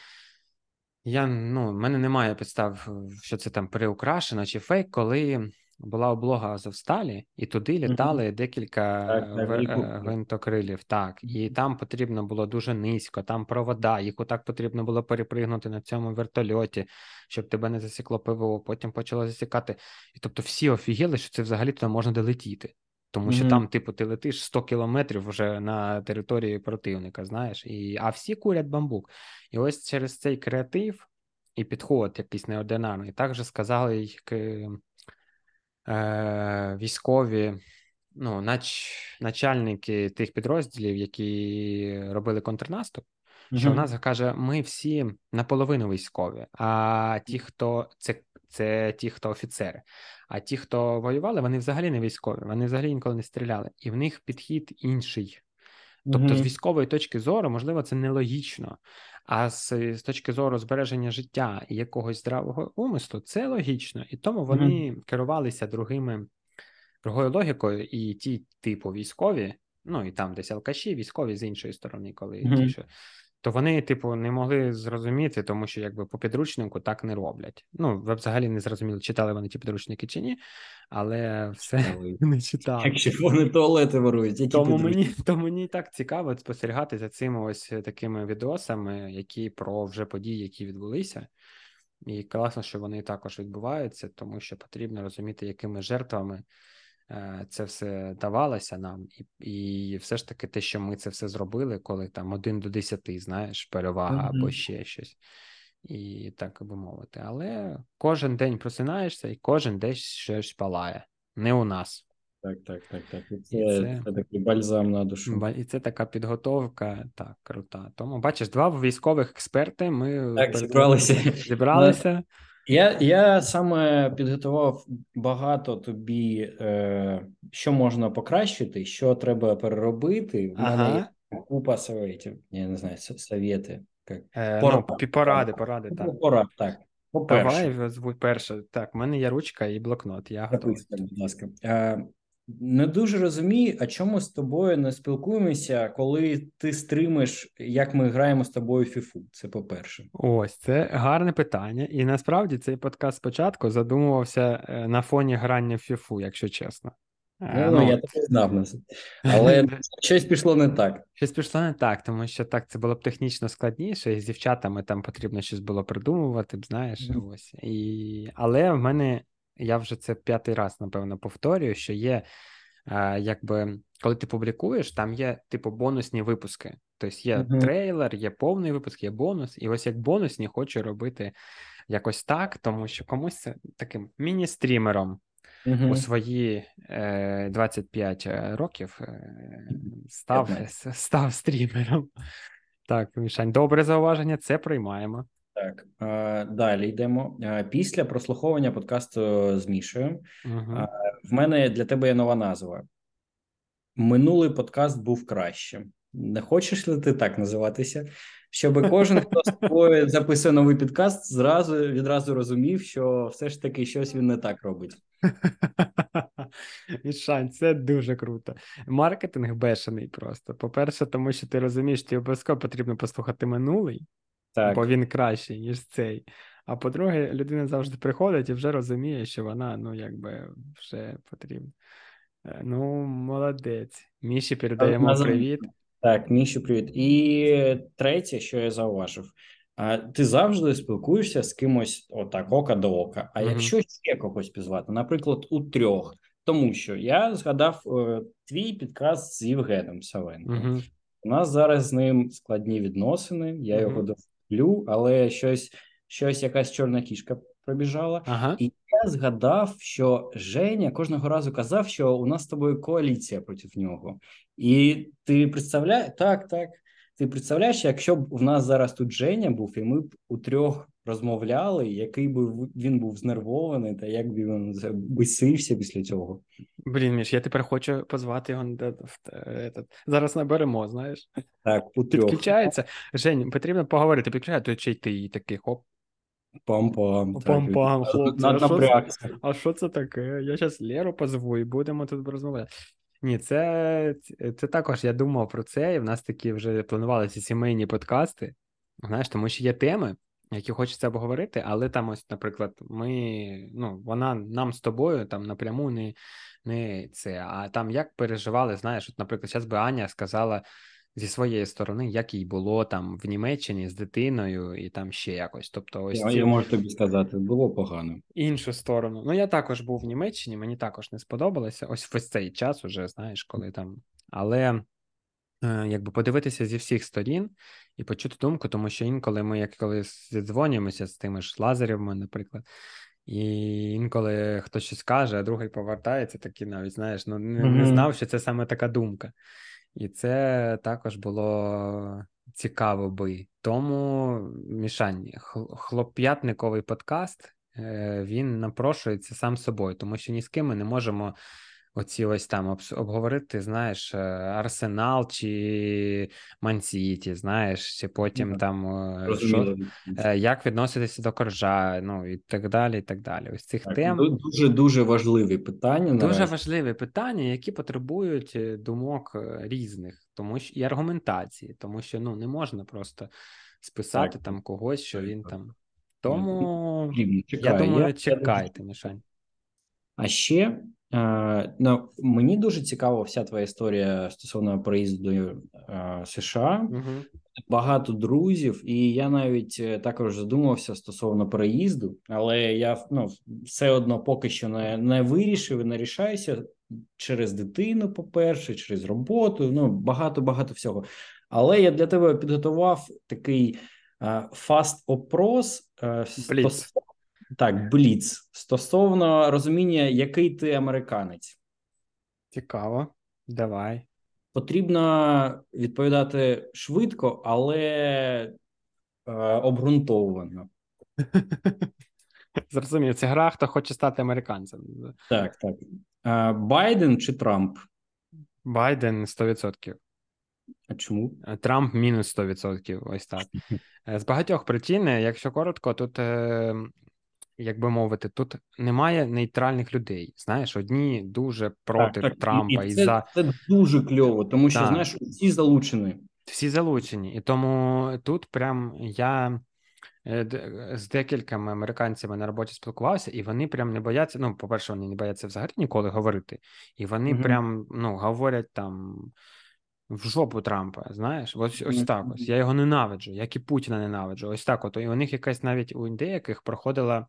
я ну, в мене немає підстав, що це там переукрашено чи фейк, коли була облога Азовсталі, і туди літали mm-hmm. декілька так, гвинтокрилів. Так, і там потрібно було дуже низько, там провода, їх отак потрібно було перепригнути на цьому вертольоті, щоб тебе не засікло ПВО. Потім почало засікати. І тобто всі офігіли, що це взагалі туди можна долетіти. Тому що mm-hmm. там, типу, ти летиш 100 кілометрів вже на території противника, знаєш, і а всі курять бамбук. І ось через цей креатив і підход якийсь неординарний. Також сказали їх е, військові, ну, нач, начальники тих підрозділів, які робили контрнаступ, mm-hmm. що в нас каже: ми всі наполовину військові, а ті, хто це. Це ті, хто офіцери. А ті, хто воювали, вони взагалі не військові, вони взагалі інколи не стріляли, і в них підхід інший. Тобто, mm-hmm. з військової точки зору, можливо, це нелогічно. А з, з точки зору збереження життя і якогось здравого умислу, це логічно, і тому вони mm-hmm. керувалися другими другою логікою, і ті, типу, військові, ну і там десь алкаші, військові з іншої сторони, коли mm-hmm. ті, що. То вони, типу, не могли зрозуміти, тому що якби по підручнику так не роблять. Ну, ви взагалі не зрозуміли, читали вони ті підручники чи ні, але все не читали. Якщо вони туалети ворують, які тому мені то мені так цікаво спостерігати за цими ось такими відосами, які про вже події, які відбулися. І класно, що вони також відбуваються, тому що потрібно розуміти, якими жертвами це все давалося нам, і і все ж таки те, що ми це все зробили, коли там один до десяти, знаєш, перевага mm-hmm. або ще щось і так би мовити. Але кожен день просинаєшся, і кожен день щось палає. Не у нас. Так, так, так, так. І це, і це... це такий бальзам на душу. І це така підготовка, так, крута. Тому бачиш, два військових експерти. Ми так, зібралися. Зібралися. Я я саме підготував багато тобі, е, що можна покращити, що треба переробити. В ага. мене є купа советів. Я не знаю, совєти. Е, ну, поради, поради, так. Порад, так. По-перше. Давай перше. Так, в мене є ручка і блокнот. Я готовий. Будь ласка. Е, не дуже розумію, а чому з тобою не спілкуємося, коли ти стримиш, як ми граємо з тобою в фіфу. Це по-перше, ось це гарне питання, і насправді цей подкаст спочатку задумувався е, на фоні грання в фіфу, якщо чесно. Е, ну, ну я так не знав але щось пішло не так. Щось пішло не так, тому що так це було б технічно складніше, і з дівчатами там потрібно щось було придумувати, знаєш, mm-hmm. ось і але в мене я вже це п'ятий раз, напевно, повторюю, що є, е, якби коли ти публікуєш, там є типу бонусні випуски. Тобто є uh-huh. трейлер, є повний випуск, є бонус, і ось як бонусні хочу робити якось так, тому що комусь це таким міні-стрімером. Uh-huh. У свої е, 25 е, років е, став став стрімером. Так, Мішань, добре зауваження, це приймаємо. Так, далі йдемо. Після прослуховування подкасту з Мішою. Угу. В мене для тебе є нова назва. Минулий подкаст був кращим. Не хочеш ли ти так називатися? Щоб кожен, хто з тобою записує новий підкаст, зразу відразу розумів, що все ж таки щось він не так робить. Мішань, це дуже круто. Маркетинг бешений просто. По-перше, тому що ти розумієш, що обов'язково потрібно послухати минулий, так. бо він кращий, ніж цей. А по-друге, людина завжди приходить і вже розуміє, що вона, ну, якби вже потрібна. Е, ну, молодець. Міші передаємо Назад... привіт. Так, Міші, привіт. І третє, що я зауважив. А ти завжди спілкуєшся з кимось отак, ока до ока. А uh якщо ще когось пізвати, наприклад, у трьох, тому що я згадав е, твій підкаст з Євгеном Савенко. uh У нас зараз з ним складні відносини. Я uh його люблю, але щось, щось, якась чорна кішка пробіжала, ага. і я згадав, що Женя кожного разу казав, що у нас з тобою коаліція проти нього, і ти представляєш так, так. Ти представляєш, якщо б у нас зараз тут Женя був, і ми б у трьох розмовляли, який би він був знервований, та як би він бисився після цього? Блін, Міш, я тепер хочу позвати його зараз. Наберемо, знаєш, так у трьох. Підключається. Жень, потрібно поговорити. Підключає, то чи ти такий хоп. Пам-пам. Пам-пам, хлопці. А що, це, а що це таке? Я зараз Леру позву і будемо тут розмовляти. Ні, це це також я думав про це, і в нас такі вже планувалися сімейні подкасти. Знаєш, тому що є теми, які хочеться обговорити, але там, ось, наприклад, ми, ну, вона нам з тобою там напряму не не це. А там як переживали, знаєш, от, наприклад, зараз би Аня сказала зі своєї сторони, як їй було там в Німеччині з дитиною і там ще якось. Тобто, ось я, ці... я можу тобі сказати, було погано. Іншу сторону. Ну, я також був в Німеччині, мені також не сподобалося. Ось в цей час уже, знаєш, коли там. Але якби подивитися зі всіх сторін і почути думку, тому що інколи ми, як коли зідзвонюємося з тими ж лазерівми, наприклад. І інколи хтось щось каже, а другий повертається, такий навіть знаєш, ну не, не знав, що це саме така думка. І це також було цікаво би. Тому мішань, хлоп'ятниковий подкаст е, він напрошується сам собою, тому що ні з ким ми не можемо оці ось там обговорити, знаєш, е, Арсенал чи Мансіті, знаєш, чи потім mm там е, що, е, як відноситися до коржа, ну і так далі. і так далі. Ось цих так, тем дуже дуже важливі питання. Дуже наразі. важливі питання, які потребують думок різних, тому що і аргументації, тому що ну не можна просто списати так. там когось, що він там. Тому Чекай, я думаю, я, чекайте. Мішань. А ще Е, ну, Мені дуже цікава вся твоя історія стосовно проїзду е, США. Угу. Багато друзів, і я навіть е, також задумався стосовно переїзду, але я ну, все одно поки що не не вирішив і не рішаюся через дитину, по-перше, через роботу. Ну багато багато всього. Але я для тебе підготував такий fast опрос стосовно так, бліц стосовно розуміння, який ти американець. Цікаво, давай. Потрібно відповідати швидко, але е, обґрунтовано. Зрозумів, це гра, хто хоче стати американцем. Так, так. Е, Байден чи Трамп? Байден 100%. А чому? Трамп мінус 100%. Ось так. З багатьох причин, якщо коротко, тут, е, як би мовити, тут немає нейтральних людей. Знаєш, одні дуже проти так, так. Трампа і, і це, за це дуже кльово, тому що Так. знаєш, всі залучені. всі залучені. І тому тут прям я е, з декількома американцями на роботі спілкувався, і вони прям не бояться. Ну, по-перше, вони не бояться взагалі ніколи говорити, і вони Мгм. прям ну, говорять там. В жопу Трампа, знаєш, ось ось так. Ось я його ненавиджу, як і Путіна ненавиджу. Ось так. От і у них якась навіть у деяких проходила,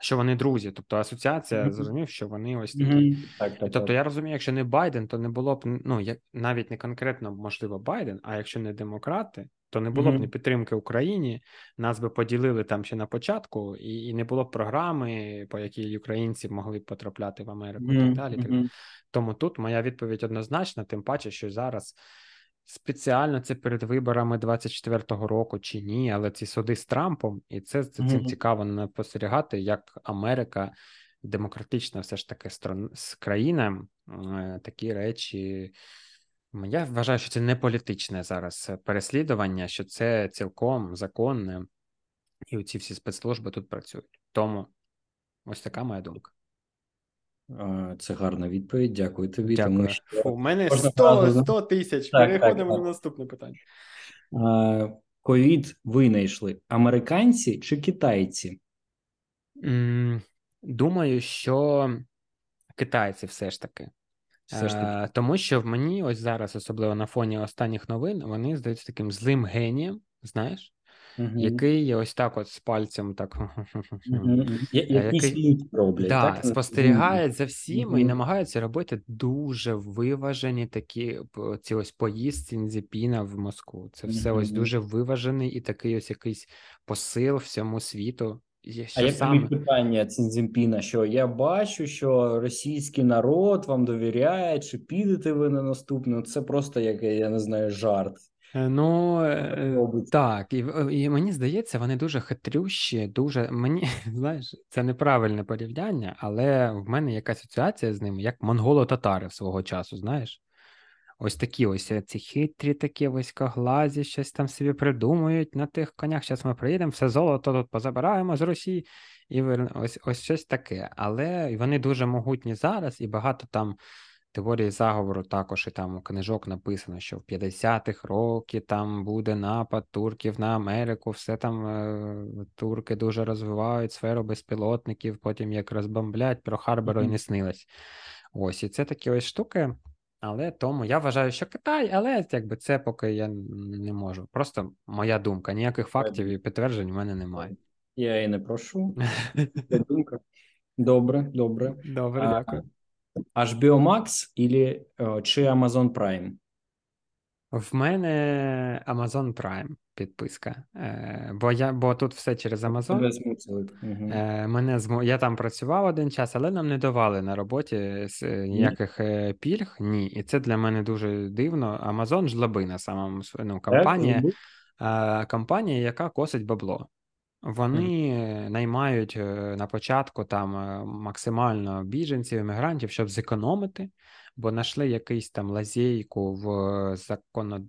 що вони друзі. Тобто асоціація Мгм. зрозумів, що вони ось такі. Мгм. Так, так, тобто так. я розумію, якщо не Байден, то не було б ну як навіть не конкретно можливо Байден, а якщо не демократи, то не було б Мгм. ні підтримки Україні. Нас би поділили там ще на початку, і, і не було б програми, по якій українці могли б потрапляти в Америку, і так далі. тому тут моя відповідь однозначна, тим паче, що зараз спеціально це перед виборами 24-го року чи ні, але ці суди з Трампом, і це за цим Мгм. цікаво спостерігати, як Америка демократична, все ж таки країна, е, такі речі. Я вважаю, що це не політичне зараз переслідування, що це цілком законне, і ці всі спецслужби тут працюють. Тому ось така моя думка. Це гарна відповідь. Дякую тобі. Тому що Фу, у мене кожного 100, 100 тисяч. Так, Переходимо так, на наступне питання. ковід винайшли американці чи китайці? Думаю, що китайці все ж таки. Все ж таки. Е, Тому що в мені ось зараз, особливо на фоні останніх новин, вони здаються таким злим генієм, знаєш, Мгм. який ось так от з пальцем так. Я- Якийсь який- роблять, да, так? спостерігають за всіма і Мгм. намагаються робити дуже виважені такі ці ось поїздці Цзіньпіна в Москву. Це все ось дуже виважений і такий ось якийсь посил всьому світу. І А як саме? питання Цзіньпіна, що я бачу, що російський народ вам довіряє, чи підете ви на наступну? Це просто як я не знаю, жарт. Е, Ну е, робить. так, і, і мені здається, вони дуже хитрющі, дуже мені знаєш, це неправильне порівняння, але в мене якась асоціація з ними, як монголо-татари свого часу, знаєш. Ось такі ось е, ці хитрі, такі вузькоглазі, щось там собі придумують на тих конях. Зараз ми приїдемо, все золото тут позабираємо з Росії, і ось ось щось таке. Але вони дуже могутні зараз, і багато там теорії заговору також і там у книжок написано, що в 50-х років там буде напад турків на Америку, все там е, турки дуже розвивають сферу безпілотників, потім як розбомблять, про Харборо і не снилось. Ось, і це такі ось штуки. Але тому я вважаю, що Китай, але якби це поки я не можу. Просто моя думка. Ніяких фактів і підтверджень в мене немає. Я і не прошу. Це думка. Добре, добре. Добре, дякую. HBO Max или, е, чи Amazon Prime? В мене Amazon Prime підписка. Е, бо я бо тут все через Amazon. Е, мене змо... Я там працював один час, але нам не давали на роботі е, ніяких е, пільг. Ні, і це для мене дуже дивно. Amazon жлобина сама ну, компанія, компанія, яка косить бабло. Вони е, наймають е, на початку там е, максимально біженців, іммігрантів, щоб зекономити, бо знайшли якийсь там лазейку в е,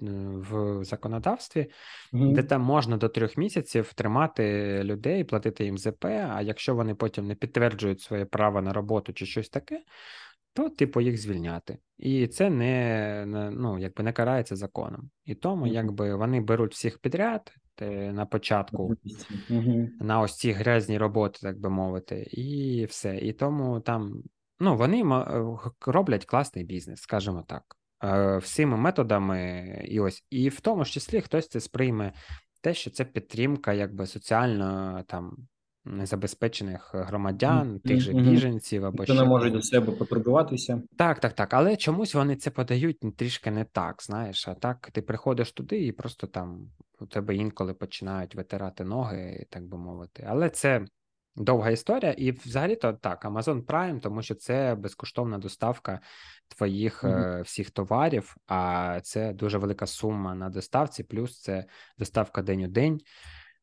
в законодавстві, Мгм. де там можна до трьох місяців тримати людей, платити їм ЗП, а якщо вони потім не підтверджують своє право на роботу чи щось таке, то типу їх звільняти. І це не, ну, якби не карається законом. І тому якби вони беруть всіх підряд е, на початку на ось ці грязні роботи, так би мовити, і все. І тому там ну, вони е, роблять класний бізнес, скажімо так. Е, Всіми методами, і ось, і в тому ж числі хтось це сприйме те, що це підтримка якби соціально там незабезпечених громадян, тих же біженців або Що не можуть до себе потурбуватися. Так, так, так. Але чомусь вони це подають трішки не так, знаєш. А так ти приходиш туди і просто там у тебе інколи починають витирати ноги, так би мовити. Але це довга історія, і взагалі-то так, Amazon Prime, тому що це безкоштовна доставка твоїх mm-hmm. всіх товарів, а це дуже велика сума на доставці, плюс це доставка день у день.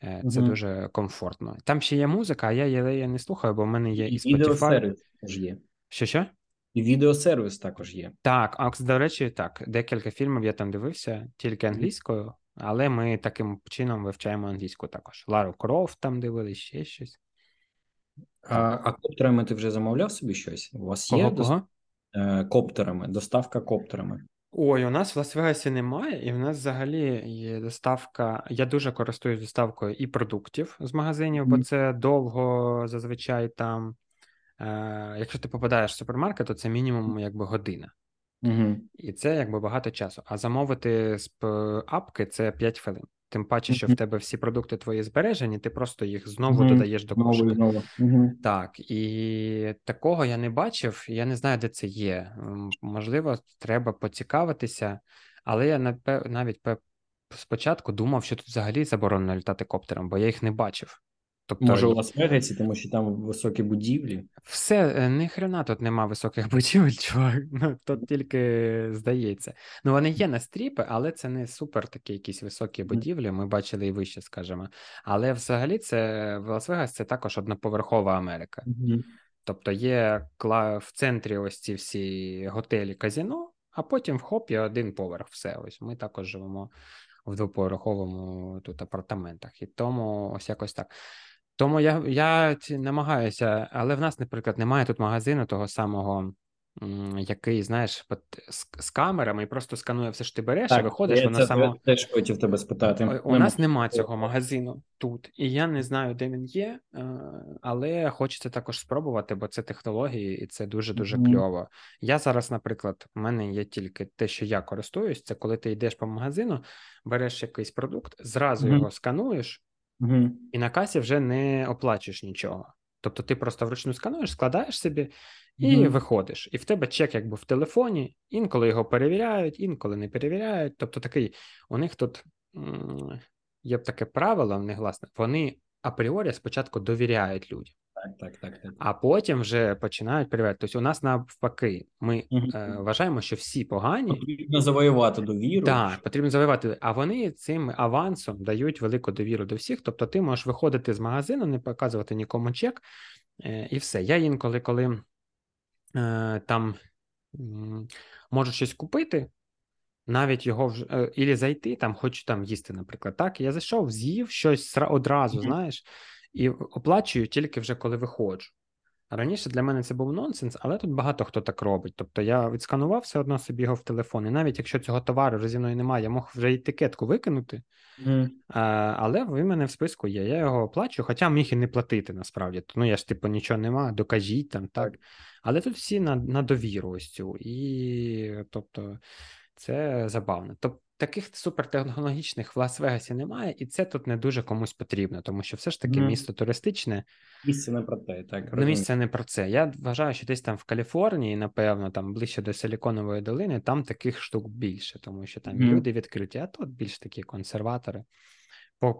Е, це mm-hmm. дуже комфортно. Там ще є музика, а я її не слухаю, бо в мене є і Spotify. Відеосервіс теж є. Що що? І відеосервіс також є. Так, а до речі, так, декілька фільмів я там дивився тільки англійською, але ми таким чином вивчаємо англійську також. Лару Крофт там дивились, ще щось. А а коптерами ти вже замовляв собі щось? У вас є кого? Е, коптерами, доставка коптерами? Ой, у нас в Лас-Вегасі немає, і в нас взагалі є доставка. Я дуже користуюсь доставкою і продуктів з магазинів, бо це довго зазвичай там. Е, Якщо ти попадаєш в супермаркет, то це мінімум якби година. Угу. І це якби багато часу. А замовити з апки це 5 хвилин. Тим паче, що в тебе всі продукти твої збережені, ти просто їх знову mm-hmm. додаєш до кошика. Mm-hmm. Так, і такого я не бачив, я не знаю, де це є. Можливо, треба поцікавитися, але я навіть спочатку думав, що тут взагалі заборонено літати коптером, бо я їх не бачив. Тобто, Може, у Лас-Вегасі, тому що там високі будівлі. Все, е, ні хрена тут нема високих будівель, чувак. Ну, тут тільки здається. Ну, вони є на стріпи, але це не супер такі якісь високі будівлі. Ми бачили і вище, скажімо. Але взагалі це в Лас-Вегас це також одноповерхова Америка. Mm-hmm. Тобто є в центрі ось ці всі готелі казіно, а потім в хоп є один поверх. Все. Ось ми також живемо в двоповерховому тут апартаментах. І тому ось якось так. Тому я я намагаюся, але в нас, наприклад, немає тут магазину того самого, який, знаєш, з, з камерами і просто сканує все що ти береш, так, і виходиш, я воно це само. теж хотів тебе спитати. У, у нас немає цього магазину тут, і я не знаю, де він є, е, але хочеться також спробувати, бо це технології, і це дуже дуже mm-hmm. кльово. Я зараз, наприклад, у мене є тільки те, що я користуюсь, це коли ти йдеш по магазину, береш якийсь продукт, зразу mm-hmm. його скануєш. Угу. І на касі вже не оплачуєш нічого. Тобто ти просто вручну скануєш, складаєш собі і mm. виходиш. І в тебе чек якби в телефоні, інколи його перевіряють, інколи не перевіряють. Тобто, такий у них тут є таке правило, негласне, вони апріорі спочатку довіряють людям. Так, так. А потім вже починають перевіряти. Тобто у нас навпаки, ми угу. е, вважаємо, що всі погані. Потрібно завоювати довіру. Так, потрібно завоювати. А вони цим авансом дають велику довіру до всіх. Тобто, ти можеш виходити з магазину, не показувати нікому чек, е, і все. Я інколи, коли е, там можу щось купити. Навіть його вже е, ілі зайти, там хочу там їсти, наприклад. Так, я зайшов, з'їв щось одразу, mm-hmm. знаєш, і оплачую тільки вже коли виходжу. Раніше для мене це був нонсенс, але тут багато хто так робить. Тобто я відсканував все одно собі його в телефон, і навіть якщо цього товару вже зі мною немає, я мог вже етикетку викинути, mm. а, але він мене в списку є. Я його оплачую, хоча міг і не платити насправді. Ну я ж типу нічого нема, докажіть там, так. Але тут всі на на довіру ось цю. І тобто це забавно. Тобто таких супертехнологічних в Лас-Вегасі немає, і це тут не дуже комусь потрібно, тому що все ж таки mm. місто туристичне. Місце не про те, так Ну, місце не про це. Я вважаю, що десь там в Каліфорнії, напевно, там ближче до Силіконової долини, там таких штук більше, тому що там mm. люди відкриті, а тут більш такі консерватори.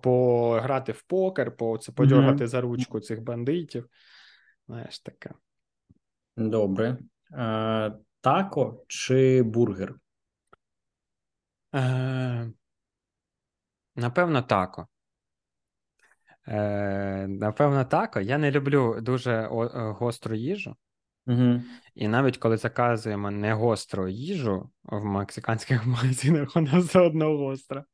Пограти в покер, по це подергати mm. за ручку цих бандитів. Знаєш таке. Добре. А, Тако чи бургер? Е, Напевно, тако. Е, Напевно, тако. Я не люблю дуже е, гостру їжу. Угу. І навіть коли заказуємо не гостру їжу в мексиканських магазинах, вона все одно гостра.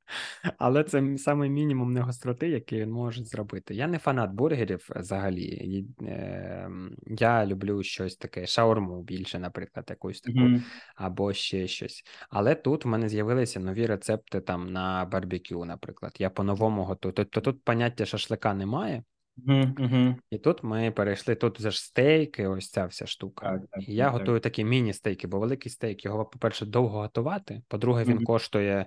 Але це саме мінімум не гостроти, який він може зробити. Я не фанат бургерів взагалі. Е, Я люблю щось таке, шаурму більше, наприклад, якусь таку, mm-hmm. або ще щось. Але тут в мене з'явилися нові рецепти там на барбекю, наприклад. Я по-новому готую. Тобто тут поняття шашлика немає. Uh-huh, І тут ми перейшли тут вже ж стейки, ось ця вся штука. Так, так, і я так. готую такі міні-стейки, бо великий стейк його, по-перше, довго готувати. По-друге, він uh-huh. коштує,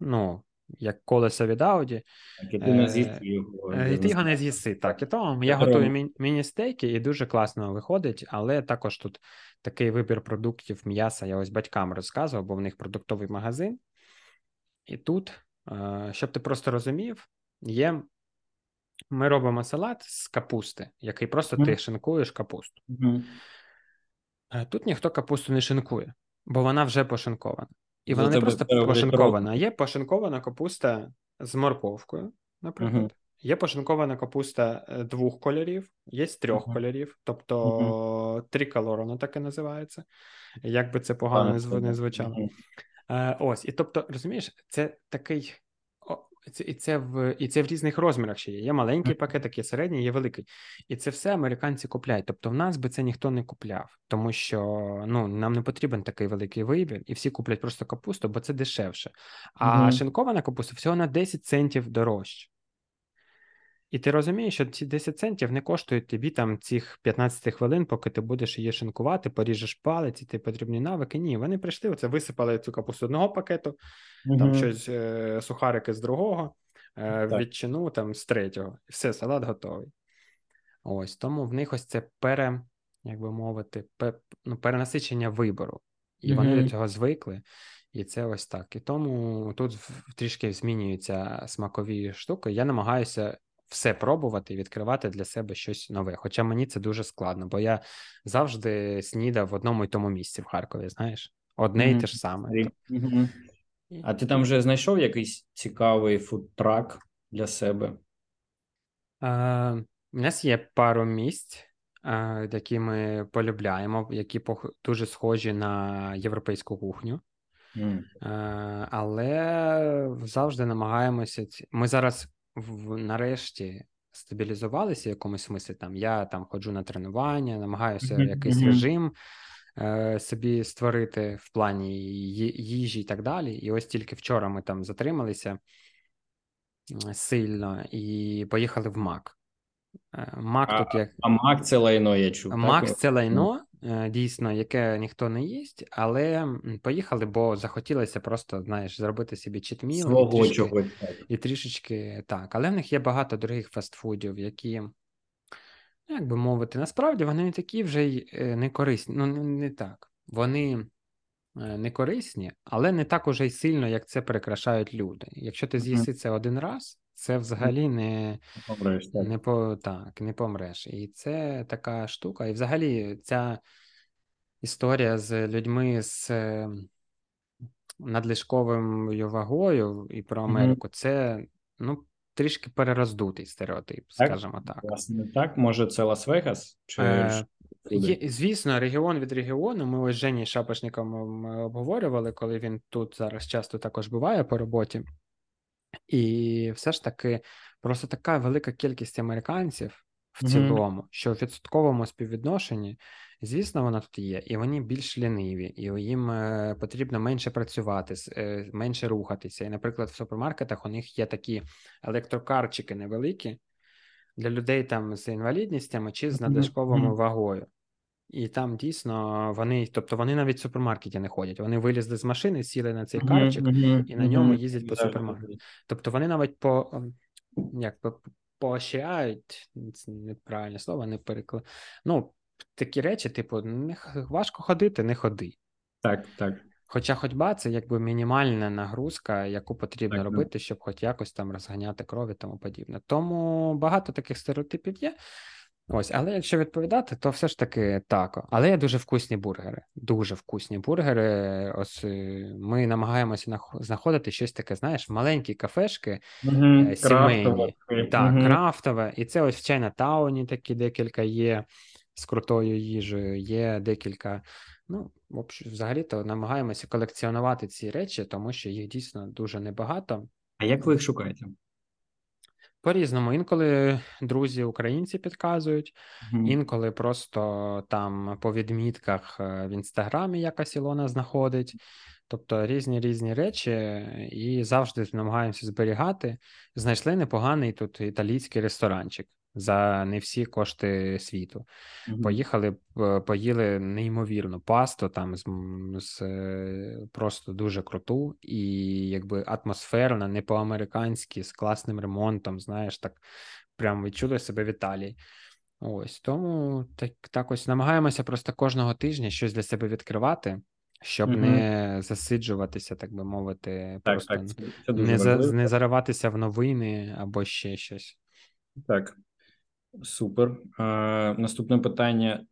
ну, як колесо від Ауді. Так, і ти не з'їси його. І ти його не з'їси. Так, і тому я готую мі- міні-стейки, і дуже класно виходить, але також тут такий вибір продуктів м'яса. Я ось батькам розказував, бо в них продуктовий магазин. І тут, щоб ти просто розумів, є Ми робимо салат з капусти, який просто mm. ти шинкуєш капусту. Mm. Тут ніхто капусту не шинкує, бо вона вже пошинкована. І вона не просто пошинкована, а є пошинкована капуста з морковкою, наприклад. Mm-hmm. Є пошинкована капуста е, двох кольорів, є з трьох mm-hmm. кольорів, тобто mm-hmm. триколор, воно таке називається. Як би це погано mm не звучало. Е, ось, і тобто, розумієш, це такий це, І це в і це в різних розмірах ще є. Є маленький пакетик, є середній, є великий. І це все американці купляють. Тобто, в нас би це ніхто не купляв, тому що ну нам не потрібен такий великий вибір, і всі куплять просто капусту, бо це дешевше. А угу. шинкована капуста всього на 10 центів дорожче. І ти розумієш, що ці 10 центів не коштують тобі там цих 15 хвилин, поки ти будеш її шинкувати, поріжеш палець, і ти потрібні навики. Ні, вони прийшли, оце висипали цю капусту одного пакету, угу. там щось е, сухарики з другого, е, відчину там з третього, і все, салат готовий. Ось тому в них ось це пере, як би мовити, пе, ну, перенасичення вибору. І угу. вони до цього звикли. І це ось так. І тому тут трішки змінюються смакові штуки. Я намагаюся все пробувати і відкривати для себе щось нове. Хоча мені це дуже складно, бо я завжди снідав в одному і тому місці в Харкові, знаєш, одне mm-hmm. і те ж саме. Mm-hmm. А ти там вже знайшов якийсь цікавий фудтрак для себе? А, У нас є пару місць, а, які ми полюбляємо, які дуже схожі на європейську кухню. Mm. А, але завжди намагаємося. Ми зараз в нарешті стабілізувалися в якомусь смислі. Там я там ходжу на тренування, намагаюся mm-hmm. якийсь режим е, собі створити в плані їжі і так далі. І ось тільки вчора ми там затрималися сильно і поїхали в МАК. Е, Мак а, тут як а Мак це лайно, я чув. Мак так? це лайно, дійсно, яке ніхто не їсть, але поїхали, бо захотілося просто, знаєш, зробити собі читміл Свого і трішки, і трішечки так. Але в них є багато других фастфудів, які, як би мовити, насправді вони не такі вже й е, не корисні. Ну, не так. Вони не корисні, але не так уже й сильно, як це перекрашають люди. Якщо ти з'їси це один раз. Це взагалі не помреш, так. не по так, не помреш. І це така штука. І взагалі ця історія з людьми з ем, надлишковою вагою і про Америку, mm-hmm. це ну, трішки перероздутий стереотип, так? скажімо так. Власне, так, може, це Лас-Вегас? Чи е, є, Звісно, регіон від регіону. Ми ось Жені Шапошником обговорювали, коли він тут зараз часто також буває по роботі. І все ж таки, просто така велика кількість американців в цілому, mm-hmm. що в відсотковому співвідношенні, звісно, вона тут є, і вони більш ліниві, і їм е, потрібно менше працювати, е, менше рухатися. І, наприклад, в супермаркетах у них є такі електрокарчики невеликі для людей там з інвалідністями чи з надлишковою mm-hmm. вагою. І там дійсно вони, тобто вони навіть в супермаркеті не ходять. Вони вилізли з машини, сіли на цей карчик uh-huh, і на ньому їздять по супермаркету. Тобто вони навіть по ем, як поощряють, це неправильне слово, не переклад. Ну, такі речі, типу, не важко ходити, не ходи. Так, так. Хоча ходьба це якби мінімальна нагрузка, яку потрібно так, робити, щоб хоч якось там розганяти кров і тому подібне. Тому багато таких стереотипів є. Ось, але якщо відповідати, то все ж таки тако. Але є дуже вкусні бургери. Дуже вкусні бургери. Ось е, ми намагаємося знаходити щось таке, знаєш, маленькі кафешки угу, сімейні, крафтове. так, угу. крафтове. І це ось в Чайна-тауні такі декілька є з крутою їжею, є декілька. Ну, взагалі-то намагаємося колекціонувати ці речі, тому що їх дійсно дуже небагато. А як ви їх шукаєте? По-різному. Інколи друзі українці підказують, mm-hmm. інколи просто там по відмітках е, в інстаграмі якась Ілона знаходить. Тобто різні різні речі, і завжди намагаємося зберігати. Знайшли непоганий тут італійський ресторанчик за не всі кошти світу. Mm-hmm. Поїхали, поїли неймовірну пасту там з, з просто дуже круту і якби атмосферна, не по-американськи, з класним ремонтом. Знаєш, так прям відчули себе в Італії. Ось тому так, так ось намагаємося просто кожного тижня щось для себе відкривати. Щоб mm-hmm. не засиджуватися, так би мовити, так, просто так, це, це не за, не зариватися в новини або ще щось. Так, супер. А, Наступне питання: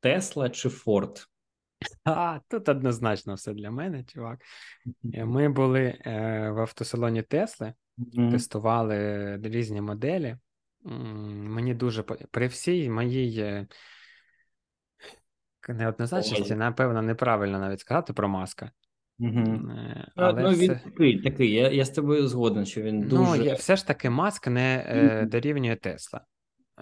Тесла чи Форд? А, тут однозначно все для мене, чувак. Ми були е, в автосалоні Тесли, mm-hmm. тестували різні моделі. Мені дуже при всій моїй е, неоднозначності, напевно, неправильно навіть сказати про маска. Угу. Але ну, він все... такий, такий. Я я з тобою згоден, що він ну, дуже. Ну, все ж таки, маск не е, дорівнює Тесла.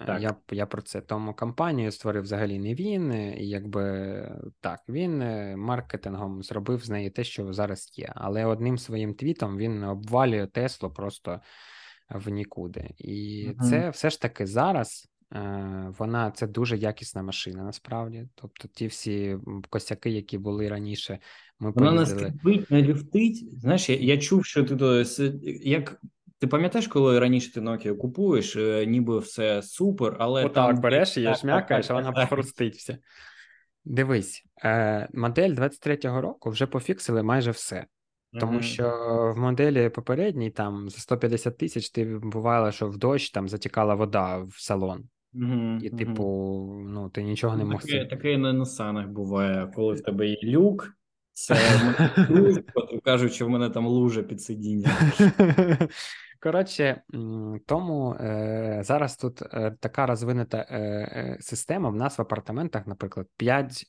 Так. Я я про це тому компанію створив взагалі не він, і якби так, він маркетингом зробив з неї те, що зараз є. Але одним своїм твітом він обвалює Теслу просто в нікуди. І угу. це все ж таки зараз Е, вона це дуже якісна машина, насправді. Тобто, ті всі косяки, які були раніше, ми вона поїздили... не скрипить, не люфтить. Знаєш, я, я чув, що ти як. Ти пам'ятаєш, коли раніше ти Nokia купуєш, ніби все супер, але Отак, там... береш її, шмякаєш, а вона похрустить все. Дивись, е, модель 23-го року вже пофіксили майже все. Тому mm-hmm. що в моделі попередній там за 150 тисяч ти бувало, що в дощ там затікала вода в салон. Угу, І, типу, ну, ти нічого не мог. Таке, таке на Носанах буває, коли в тебе є люк, це кажуть, що в мене там лужа під сидінням. Коротше, тому е, зараз тут е, така розвинута е, е, система. В нас в апартаментах, наприклад, 5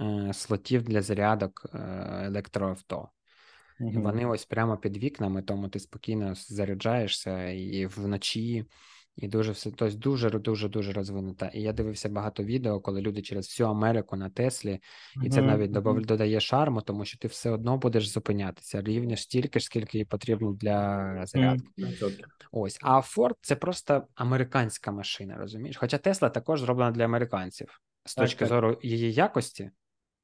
е, слотів для зарядок е, електроавто. Угу. І вони ось прямо під вікнами, тому ти спокійно заряджаєшся і вночі. І дуже все тобто дуже дуже дуже розвинута. І я дивився багато відео, коли люди через всю Америку на Теслі, і це навіть mm-hmm. додає шарму, тому що ти все одно будеш зупинятися рівня стільки ж, скільки їй потрібно для зарядки. Mm-hmm. Ось, а Ford це просто американська машина, розумієш? Хоча Тесла також зроблена для американців з так, точки так. зору її якості.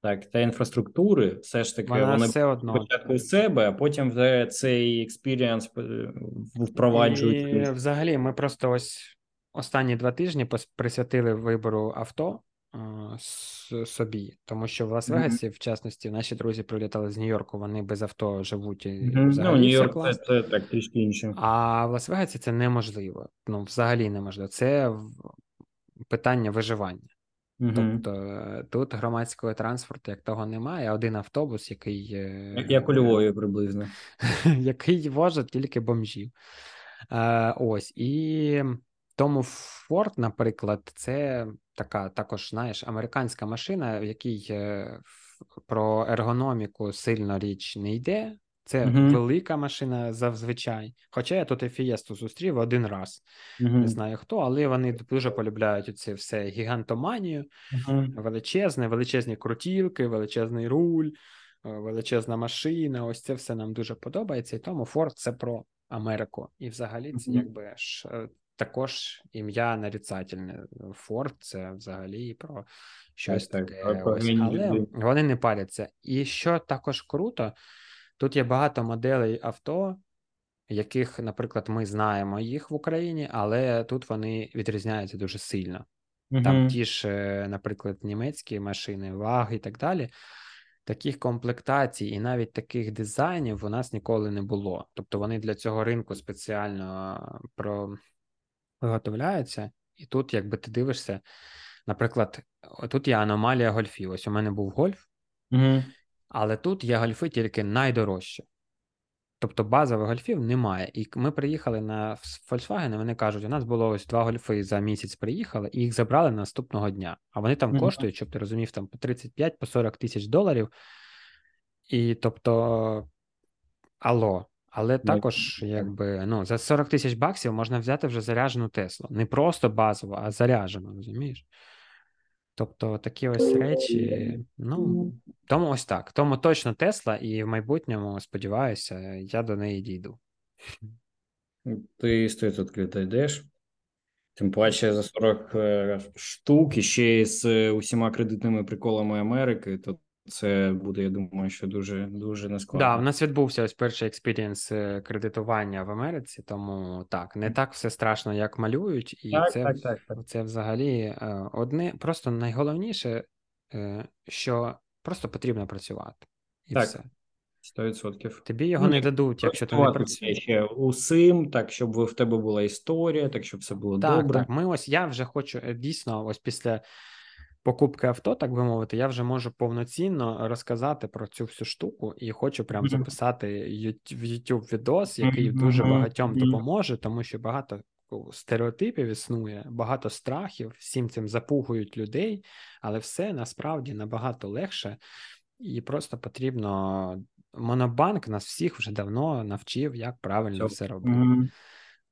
Так, та інфраструктури, все ж таки, Вона вони все одно. спочатку себе, а потім вже цей experience впроваджують. І Взагалі, ми просто ось останні два тижні присвятили вибору авто собі, тому що в Лас-Вегасі, mm-hmm. в частності, наші друзі прилітали з Нью-Йорку, вони без авто живуть. Mm-hmm. Взагалі ну, Нью-Йорк це, це так трішки інше. А в Лас-Вегасі це неможливо. Ну, взагалі неможливо. Це питання виживання. Тобто е, тут громадського транспорту як того немає, один автобус, який як, як у Львові приблизно, який возить тільки бомжів. Е, Ось і тому Ford, наприклад, це така також знаєш, американська машина, в якій е, про ергономіку сильно річ не йде. Це uh-huh. велика машина зазвичай. Хоча я тут і Фієсту зустрів один раз. Uh-huh. Не знаю хто, але вони дуже полюбляють це все гігантоманію, uh-huh. величезне, величезні крутілки, величезний руль, е, величезна машина. Ось це все нам дуже подобається. І тому Форд це про Америку. І взагалі це якби ж е, також ім'я нарицательне. Форд це взагалі про щось так, таке. Так, ось. Але вони не паряться. І що також круто. Тут є багато моделей авто, яких, наприклад, ми знаємо їх в Україні, але тут вони відрізняються дуже сильно. Угу. Там ті ж, е, наприклад, німецькі машини, ВАГ і так далі. Таких комплектацій і навіть таких дизайнів у нас ніколи не було. Тобто вони для цього ринку спеціально про... виготовляються, і тут, якби ти дивишся, наприклад, тут є аномалія гольфів. Ось у мене був гольф, угу. Але тут є гольфи тільки найдорожчі. Тобто базових гольфів немає. І ми приїхали на Volkswagen, і вони кажуть, у нас було ось два гольфи за місяць приїхали, і їх забрали наступного дня. А вони там mm-hmm. коштують, щоб ти розумів, там по 35 по 40 тисяч доларів. І тобто, алло. Але також, якби ну, за 40 тисяч баксів можна взяти вже заряджену Теслу. Не просто базову, а заряджену, розумієш? Тобто такі ось речі, ну тому ось так. Тому точно Тесла, і в майбутньому, сподіваюся, я до неї дійду. Ти 100% дійдеш. Тим паче за 40 е, штук і ще з усіма кредитними приколами Америки, то це буде, я думаю, що дуже дуже нескладно. Да, в нас відбувся ось перший experience е, кредитування в Америці, тому так, не так все страшно, як малюють, і так, це так, так, так. це взагалі е, одне. Просто найголовніше, е, що просто потрібно працювати, і так. все. 100%. Тобі його ну, не дадуть, якщо ти не працюєш. ще усім, так щоб в тебе була історія, так щоб все було так, добре. Так, ми ось я вже хочу дійсно, ось після покупки авто, так би мовити, я вже можу повноцінно розказати про цю всю штуку і хочу прям записати в YouTube відос, який дуже багатьом допоможе, тому що багато стереотипів існує, багато страхів, всім цим запугують людей, але все насправді набагато легше, і просто потрібно. Монобанк нас всіх вже давно навчив, як правильно все, все робити.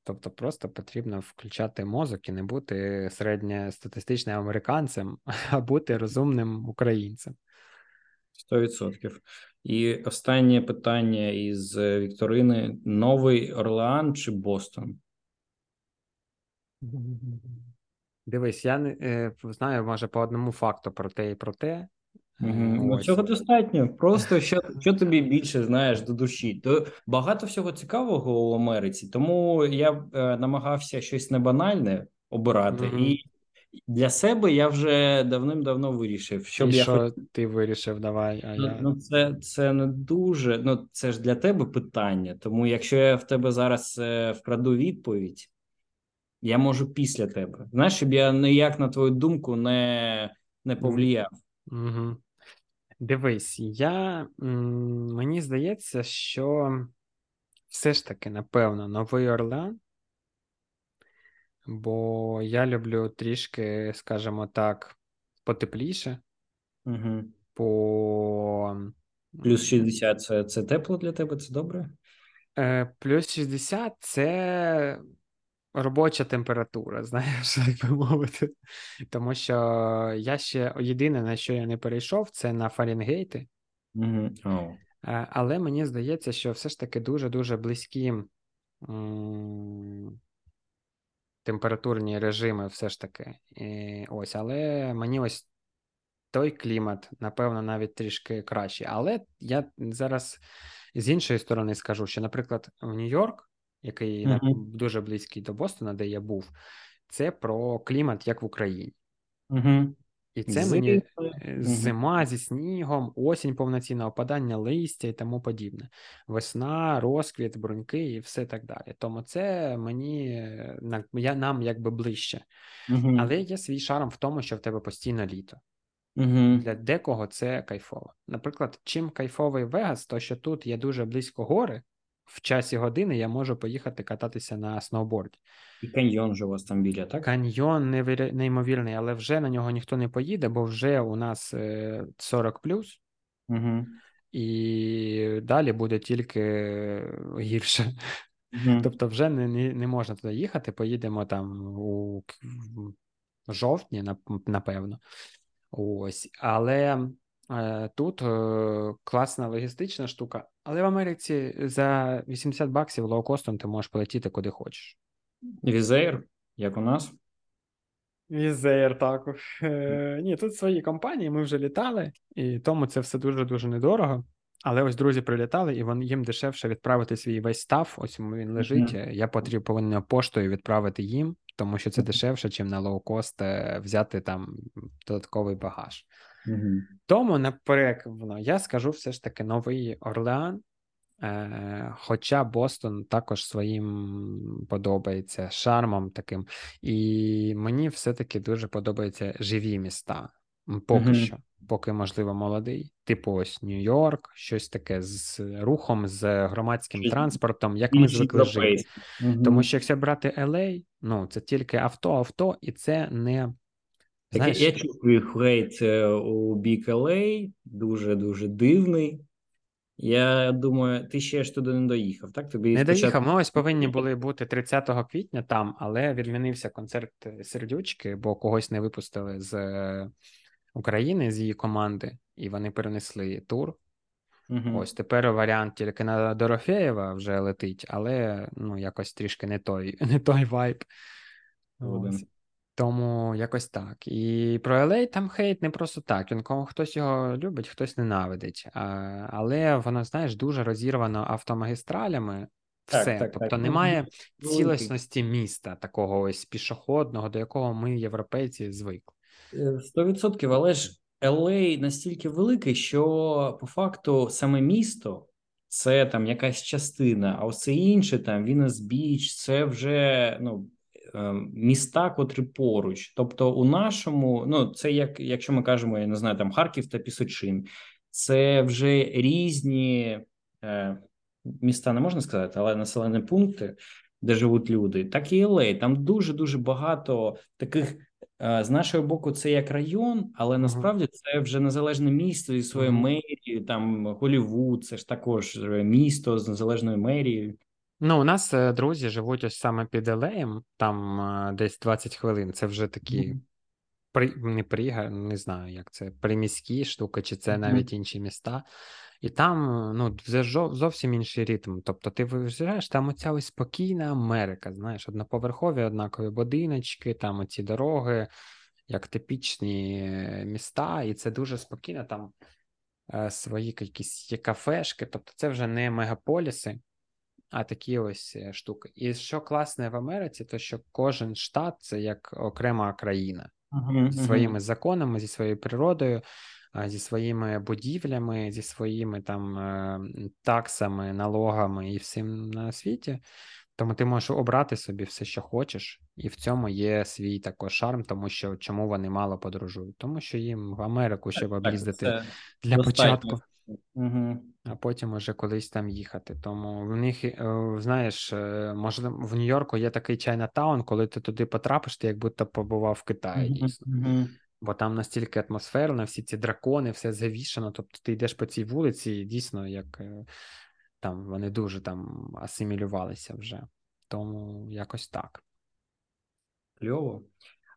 Тобто, просто потрібно включати мозок і не бути середньостатистичним американцем, а бути розумним українцем. Сто відсотків. І останнє питання із Вікторини: Новий Орлеан чи Бостон? Дивись, я не е, знаю, може, по одному факту про те і про те. Угу. Цього достатньо. Просто що що тобі більше знаєш до душі. То багато всього цікавого у Америці, тому я е, намагався щось небанальне обирати, угу. і для себе я вже давним-давно вирішив. Щоб і я що хот... ти вирішив, давай. А ну, я... ну це це не дуже. Ну це ж для тебе питання. Тому якщо я в тебе зараз е, вкраду відповідь, я можу після тебе. Знаєш, щоб я ніяк на твою думку не не повлияв. Угу. Дивись, я мені здається, що все ж таки, напевно, Новий Орлеан, бо я люблю трішки, скажімо так, потепліше. Угу. по... Плюс 60 це, це тепло для тебе, це добре? Е, Плюс 60 це робоча температура, знаєш, як би мовити. Тому що я ще єдине, на що я не перейшов, це на Фаренгейти. Mm-hmm. Oh. Але мені здається, що все ж таки дуже-дуже близькі м- температурні режими, все ж таки. І ось, Але мені ось той клімат, напевно, навіть трішки кращий. Але я зараз з іншої сторони скажу, що, наприклад, в Нью-Йорк який mm-hmm. дуже близький до Бостона, де я був, це про клімат, як в Україні. Mm-hmm. І це мені mm-hmm. зима зі снігом, осінь повноцінне опадання листя і тому подібне. Весна, розквіт, бруньки і все так далі. Тому це мені я нам якби ближче. Але є свій шарм в тому, що в тебе постійно літо. Угу. Для декого це кайфово. Наприклад, чим кайфовий Вегас, то що тут є дуже близько гори, в часі години я можу поїхати кататися на сноуборді. І каньйон же у вас там біля, так? Каньйон неймовірний, але вже на нього ніхто не поїде, бо вже у нас 40 плюс, угу. і далі буде тільки гірше. Угу. Тобто, вже не, не не, можна туди їхати. Поїдемо там у жовтні, напевно. Ось, але Е, тут е, класна логістична штука, але в Америці за 80 баксів лоукостом ти можеш полетіти куди хочеш. Wizz Air, як у нас? Wizz Air також. Е, Ні, тут свої компанії, ми вже літали, і тому це все дуже-дуже недорого. Але ось друзі прилітали, і вони їм дешевше відправити свій весь стаф. Ось він лежить. Mm-hmm. Я потрібно повинен поштою відправити їм, тому що це дешевше, чим на лоукост взяти там додатковий багаж. Угу. Тому напевно, я скажу все ж таки новий Орлеан. Е, Хоча Бостон також своїм подобається шармом таким. І мені все-таки дуже подобаються живі міста. Поки mm що, поки, можливо, молодий. Типу, ось Нью-Йорк, щось таке з рухом, з громадським транспортом, як ми звикли жити. mm Тому що якщо брати LA, ну це тільки авто, авто, і це не Знаєш, я чую хейт е, у бік LA, дуже дуже дивний. Я думаю, ти ще ж туди не доїхав, так? Тобі Не спочатку... доїхав. Ми ось повинні були бути 30 квітня там, але відмінився концерт сердючки, бо когось не випустили з е, України з її команди, і вони перенесли тур. Угу. Ось тепер варіант тільки на Дорофеєва вже летить, але ну якось трішки не той не той вайб. Тому якось так. І про LA там хейт не просто так. Він кого хтось його любить, хтось ненавидить. А, Але воно, знаєш, дуже розірвано автомагістралями. Все. Так, так, тобто так. немає ну, цілісності міста, такого ось пішохідного, до якого ми, європейці, звикли. Е, сто відсотків, але ж LA настільки великий, що по факту саме місто це там якась частина, а все інше там Вінес Біч, це вже ну. Е, міста, котрі поруч, тобто у нашому, ну це як якщо ми кажемо, я не знаю, там Харків та Пісочин, це вже різні е, міста, не можна сказати, але населені пункти, де живуть люди, так і Лей. Там дуже дуже багато таких Е, з нашого боку, це як район, але насправді це вже незалежне місто зі своєю мерією, там Голівуд, це ж також місто з незалежною мерією. Ну, у нас е, друзі живуть ось саме під Елеєм, там е, десь 20 хвилин. Це вже такі mm-hmm. при, не прига, не знаю, як це приміські штуки, чи це mm-hmm. навіть інші міста. І там ну, зовсім інший ритм. Тобто, ти виїжджаєш, там оця ось спокійна Америка, знаєш, одноповерхові, однакові будиночки, там оці дороги, як типічні міста, і це дуже спокійно, там е, свої якісь є кафешки. Тобто, це вже не мегаполіси, а такі ось е, штуки. І що класне в Америці, то що кожен штат це як окрема країна uh-huh, зі своїми uh-huh. законами, зі своєю природою зі своїми будівлями, зі своїми там е, таксами, налогами і всім на світі. Тому ти можеш обрати собі все, що хочеш, і в цьому є свій також шарм, тому що чому вони мало подорожують? Тому що їм в Америку щоб об'їздити для достатньо. початку, угу. а потім уже колись там їхати. Тому в них е, знаєш, е, можливо, в Нью-Йорку є такий Чайнатаун, коли ти туди потрапиш, ти як будто побував в Китаї. Дійсно. Угу бо там настільки атмосферно, всі ці дракони, все завішано. Тобто ти йдеш по цій вулиці, і дійсно, як е, там вони дуже там асимілювалися вже. Тому якось так. Кльово.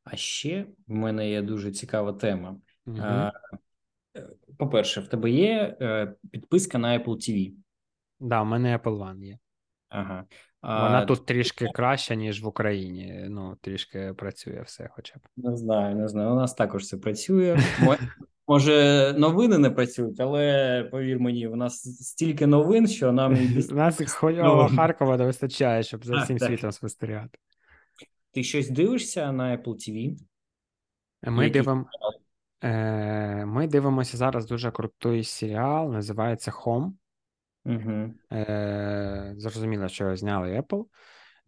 А ще в мене є дуже цікава тема. Угу. По-перше, в тебе є е, підписка на Apple TV? Так, да, в мене Apple One є. Ага. Вона а, тут трішки краща, ніж в Україні. Ну, трішки працює все, хоча б. Не знаю, не знаю. У нас також все працює. Може, новини не працюють, але повір мені, у нас стільки новин, що нам У нас хуйово Харкова не вистачає, щоб за всім світом спостерігати. Ти щось дивишся на Apple TV? Ми дивимо. Е, ми дивимося зараз дуже крутий серіал, називається Home. Угу. Е, Зрозуміло, що зняли Apple.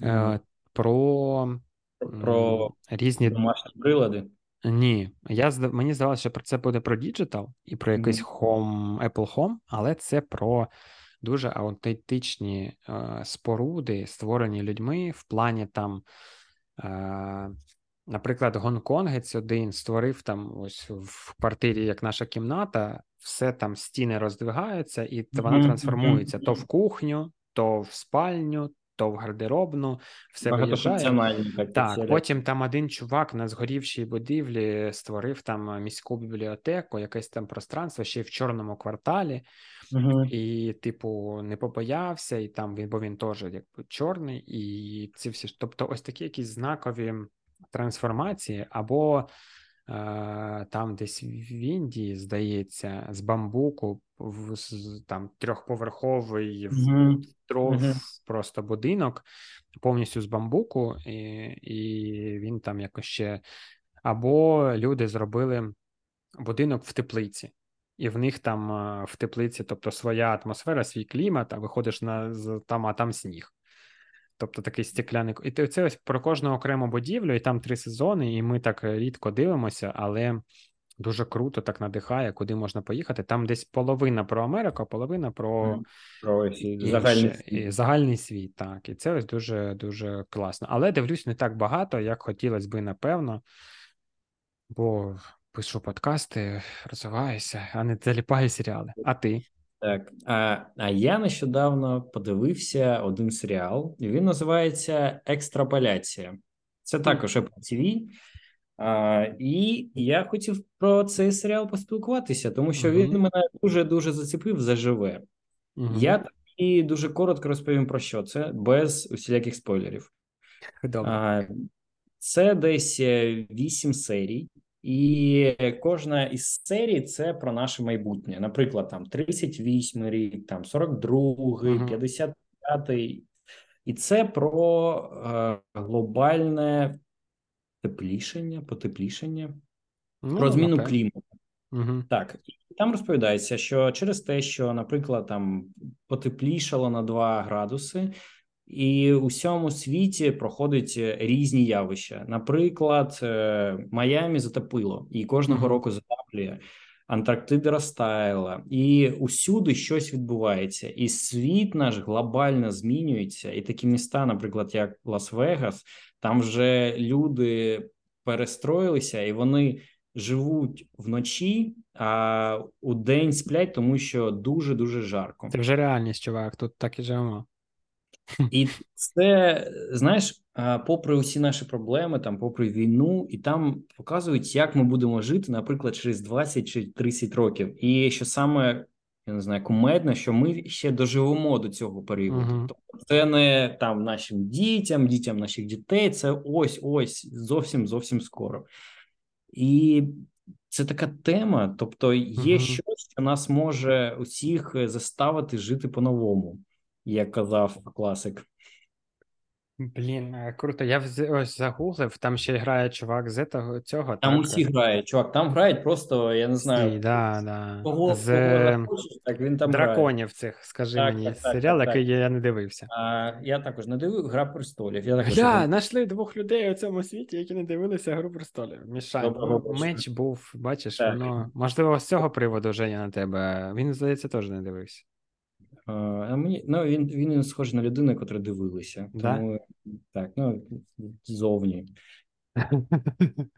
Е, Про про різні домашні прилади. Ні, я мені здавалося, що про це буде про діджитал і про якийсь Home, Apple Home, але це про дуже аутентичні е, споруди, створені людьми в плані там. Е, Наприклад, Гонконгець один створив там ось в квартирі, як наша кімната, все там стіни роздвигаються, і вона трансформується то в кухню, то в спальню, то в гардеробну, все виїжджає. Так, потім там один чувак на згорівшій будівлі створив там міську бібліотеку, якесь там пространство ще й в чорному кварталі, угу. і, типу, не побоявся, і там він, бо він теж якби чорний, і ці всі тобто, ось такі якісь знакові трансформації, або е, там десь в Індії, здається, з бамбуку в там трьохповерховий mm-hmm. тров mm-hmm. просто будинок, повністю з бамбуку, і, і він там якось ще. Або люди зробили будинок в теплиці. І в них там е, в теплиці, тобто своя атмосфера, свій клімат, а виходиш на там, а там сніг. Тобто такий стекляний. І це ось про кожну окрему будівлю, і там три сезони, і ми так рідко дивимося, але дуже круто так надихає, куди можна поїхати. Там десь половина про Америку, половина про про інше, загальний світ. загальний світ. Так, і це ось дуже дуже класно. Але дивлюсь, не так багато, як хотілося би, напевно. Бо пишу подкасти, розвиваюся, а не заліпаю серіали. А ти? Так, а а я нещодавно подивився один серіал, і він називається Екстраполяція. Це також Apple TV. А, І я хотів про цей серіал поспілкуватися, тому що uh-huh. він мене дуже дуже зацепив заживе. Uh-huh. Я і дуже коротко розповім про що це без усіляких спойлерів. Добре. А, Це десь е, вісім серій. І кожна із серій це про наше майбутнє. Наприклад, там 38 рік, там 42-й, 55-й. І це про е, глобальне теплішення, потеплішення, ну, про зміну клімату. Угу. Так, там розповідається, що через те, що, наприклад, там потеплішало на 2 градуси, і у всьому світі проходять різні явища. Наприклад, е, Майамі затопило і кожного року затоплює. Антарктида розтаяла, і усюди щось відбувається, і світ наш глобально змінюється. І такі міста, наприклад, як Лас-Вегас, там вже люди перестроїлися і вони живуть вночі, а у день сплять, тому що дуже дуже жарко. Це вже реальність, чувак. Тут так і живемо. І це знаєш, попри усі наші проблеми, там, попри війну, і там показують, як ми будемо жити, наприклад, через 20 чи 30 років. І що саме я не знаю, кумедно, що ми ще доживемо до цього періоду. Uh-huh. Тобто, це не там нашим дітям, дітям наших дітей. Це ось ось зовсім зовсім скоро. І це така тема. Тобто, є uh-huh. щось, що нас може усіх заставити жити по-новому як казав класик. Блін, е, круто. Я ось загуглив, там ще грає чувак з этого, цього. Там так? усі грають, чувак, там грають просто, я не знаю, всі, да, да. кого, з кого так він там драконів грає. цих, скажи так, мені, так, серіал, який я не дивився. А, Я також не дивив Гра престолів. Я також Гля, знайшли двох людей у цьому світі, які не дивилися Гру престолів. Мішань. Меч був, бачиш, так. воно. Можливо, з цього приводу Женя на тебе. Він, здається, теж не дивився. А мені ну він він схожий на людину, яка дивилися. Тому так, ну зовні.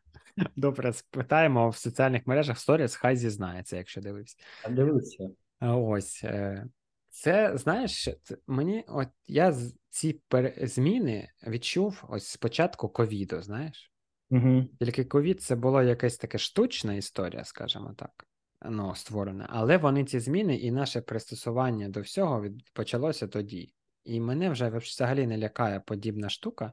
Добре, спитаємо в соціальних мережах сторіс, хай зізнається, якщо дивився. А дивився. Ось е, це знаєш, це, мені от я ці зміни відчув ось спочатку ковіду, знаєш? Угу. Тільки ковід це була якась така штучна історія, скажімо так ну, створене. Але вони ці зміни і наше пристосування до всього від, почалося тоді. І мене вже взагалі не лякає подібна штука.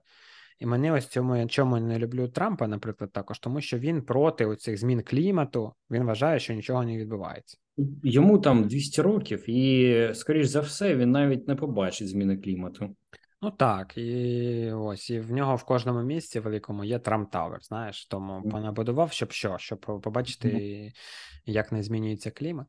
І мене ось цьому чому не люблю Трампа, наприклад, також, тому що він проти оцих змін клімату, він вважає, що нічого не відбувається. Йому там 200 років, і, скоріш за все, він навіть не побачить зміни клімату. Ну так, і ось і в нього в кожному місці великому є Трамп Тавер, знаєш, тому понабудував, щоб що, щоб побачити, як не змінюється клімат.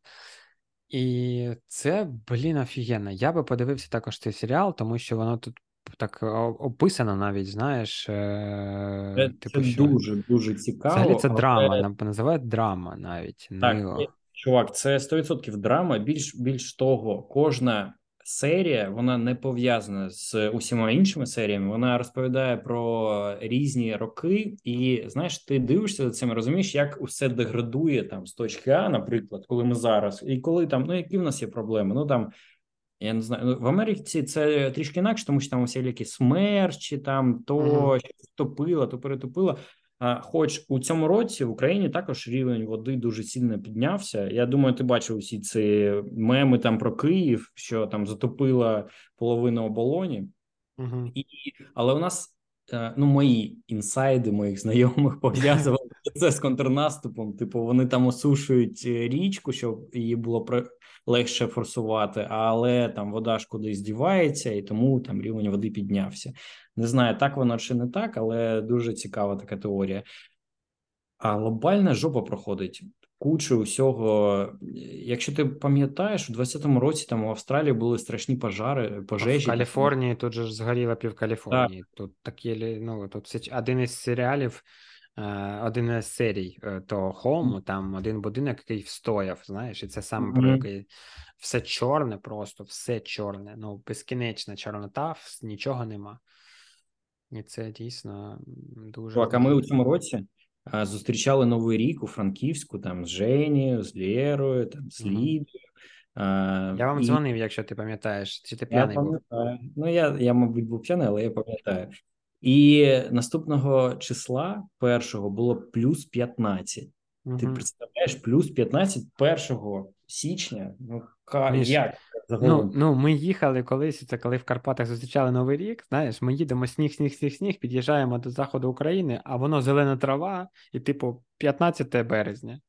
І це, блін, офігенно. Я би подивився також цей серіал, тому що воно тут так описано навіть, знаєш. Е, це, типу, це що... дуже дуже цікаво. Взагалі це драма, але... називають драма навіть. Так, не... чувак, це 100% драма. Більш більш того, кожна серія вона не пов'язана з усіма іншими серіями. Вона розповідає про різні роки, і знаєш, ти дивишся за цим, розумієш, як усе деградує там з точки А, наприклад, коли ми зараз, і коли там ну які в нас є проблеми? Ну там. Я не знаю, ну, в Америці це трішки інакше, тому що там усілякі смерчі, там то uh-huh. топило, то перетопило. Хоч у цьому році в Україні також рівень води дуже сильно піднявся. Я думаю, ти бачив усі ці меми там про Київ, що там затопила половину оболоні, угу. і але у нас е, ну мої інсайди моїх знайомих пов'язували це з контрнаступом. Типу, вони там осушують річку, щоб її було легше форсувати, але там вода ж кудись дівається, і тому там рівень води піднявся. Не знаю, так воно чи не так, але дуже цікава така теорія. А глобальна жопа проходить кучу усього. Якщо ти пам'ятаєш, у 20-му році там у Австралії були страшні пожари, пожежі. В Каліфорнії тут же ж згоріла пів Каліфорнії. Так. Тут такі ну тут один із серіалів. Е, один із серій е, того Home, там один будинок, який встояв, знаєш, і це саме про який все чорне, просто все чорне, ну безкінечна чорнота, нічого нема. І це дійсно дуже. Так, а ми у цьому році зустрічали Новий рік у Франківську, там з Женією, з Лєрою, там з Лідою. Я вам і... дзвонив, якщо ти пам'ятаєш, чи ти п'яний я був? Ну, я, я, мабуть, був п'яний, але я пам'ятаю. І наступного числа першого було плюс 15. Угу. Ти представляєш, плюс 15 1 січня. Ну, Міш, як? Ну, ну, ми їхали колись, це коли в Карпатах зустрічали Новий рік. Знаєш, ми їдемо сніг, сніг, сніг, сніг, під'їжджаємо до заходу України, а воно зелена трава, і, типу, 15 березня.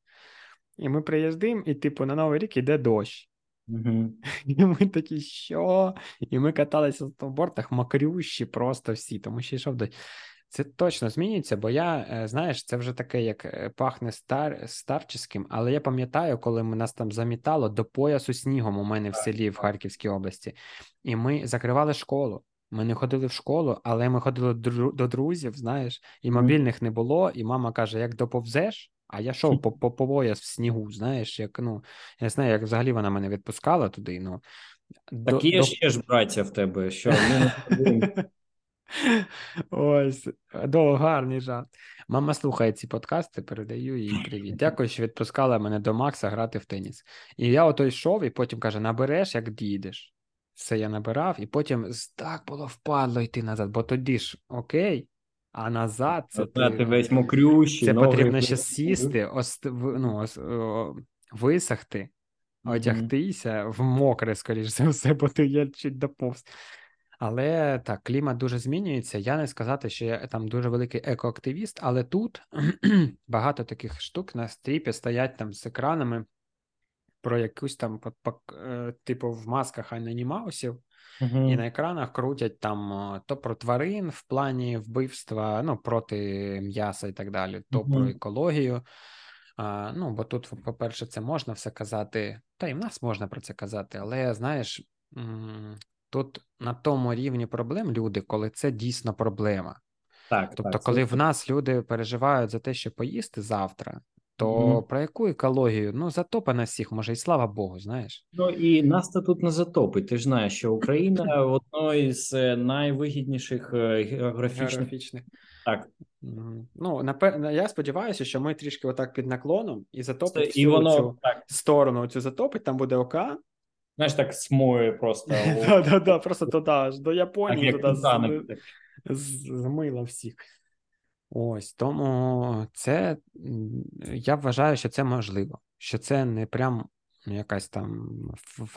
І ми приїздимо, і, типу, на Новий рік йде дощ. Угу. І ми такі, що? І ми каталися в бортах мокрющі просто всі, тому що йшов дощ. Це точно змінюється, бо я, е, знаєш, це вже таке, як е, пахне стар, старческим, але я пам'ятаю, коли ми нас там замітало до поясу снігом у мене в селі в Харківській області, і ми закривали школу. Ми не ходили в школу, але ми ходили до друзів, знаєш, і мобільних не було. І мама каже: як доповзеш, а я йшов по, по, по пояс в снігу, знаєш, як ну, я не знаю, як взагалі вона мене відпускала туди. ну. Так є до... ще ж браття в тебе, що ми Ось, до гарний жарт. Мама слухає ці подкасти, передаю їй привіт. Дякую, що відпускала мене до Макса грати в теніс. І я ото йшов, і потім каже: набереш, як дійдеш. Все я набирав, і потім так було впадло йти назад, бо тоді ж окей, а назад це ти, ти весь мокрющий, це ноги потрібно ще сісти, ост, ну, ос, о, висохти, одягтися в мокре, скоріш за все, бо ти я чуть доповз. Але так, клімат дуже змінюється. Я не сказати, що я там дуже великий екоактивіст, але тут багато таких штук на стріпі стоять там з екранами про якусь там е, типу в масках анонімаусів, uh-huh. і на екранах крутять там то про тварин в плані вбивства, ну проти м'яса і так далі, то uh-huh. про екологію. А, Ну, бо тут, по-перше, це можна все казати, та й в нас можна про це казати, але знаєш. Тут на тому рівні проблем люди, коли це дійсно проблема. Так, Тобто, так, коли це... в нас люди переживають за те, що поїсти завтра, то mm-hmm. про яку екологію? Ну, затопа на всіх, може, і слава Богу, знаєш. Ну і нас то тут не затопить. Ти ж знаєш, що Україна одної з е, найвигідніших е, географічних. географічних. Так. Ну, напевно, я сподіваюся, що ми трішки отак під наклоном і затопить всю і воно, цю так. сторону цю затопить, там буде океан, Знаєш, так смоє просто. Да, да, да, Просто туди аж до Японії туди змило всіх. Ось тому це я вважаю, що це можливо, що це не прям якась там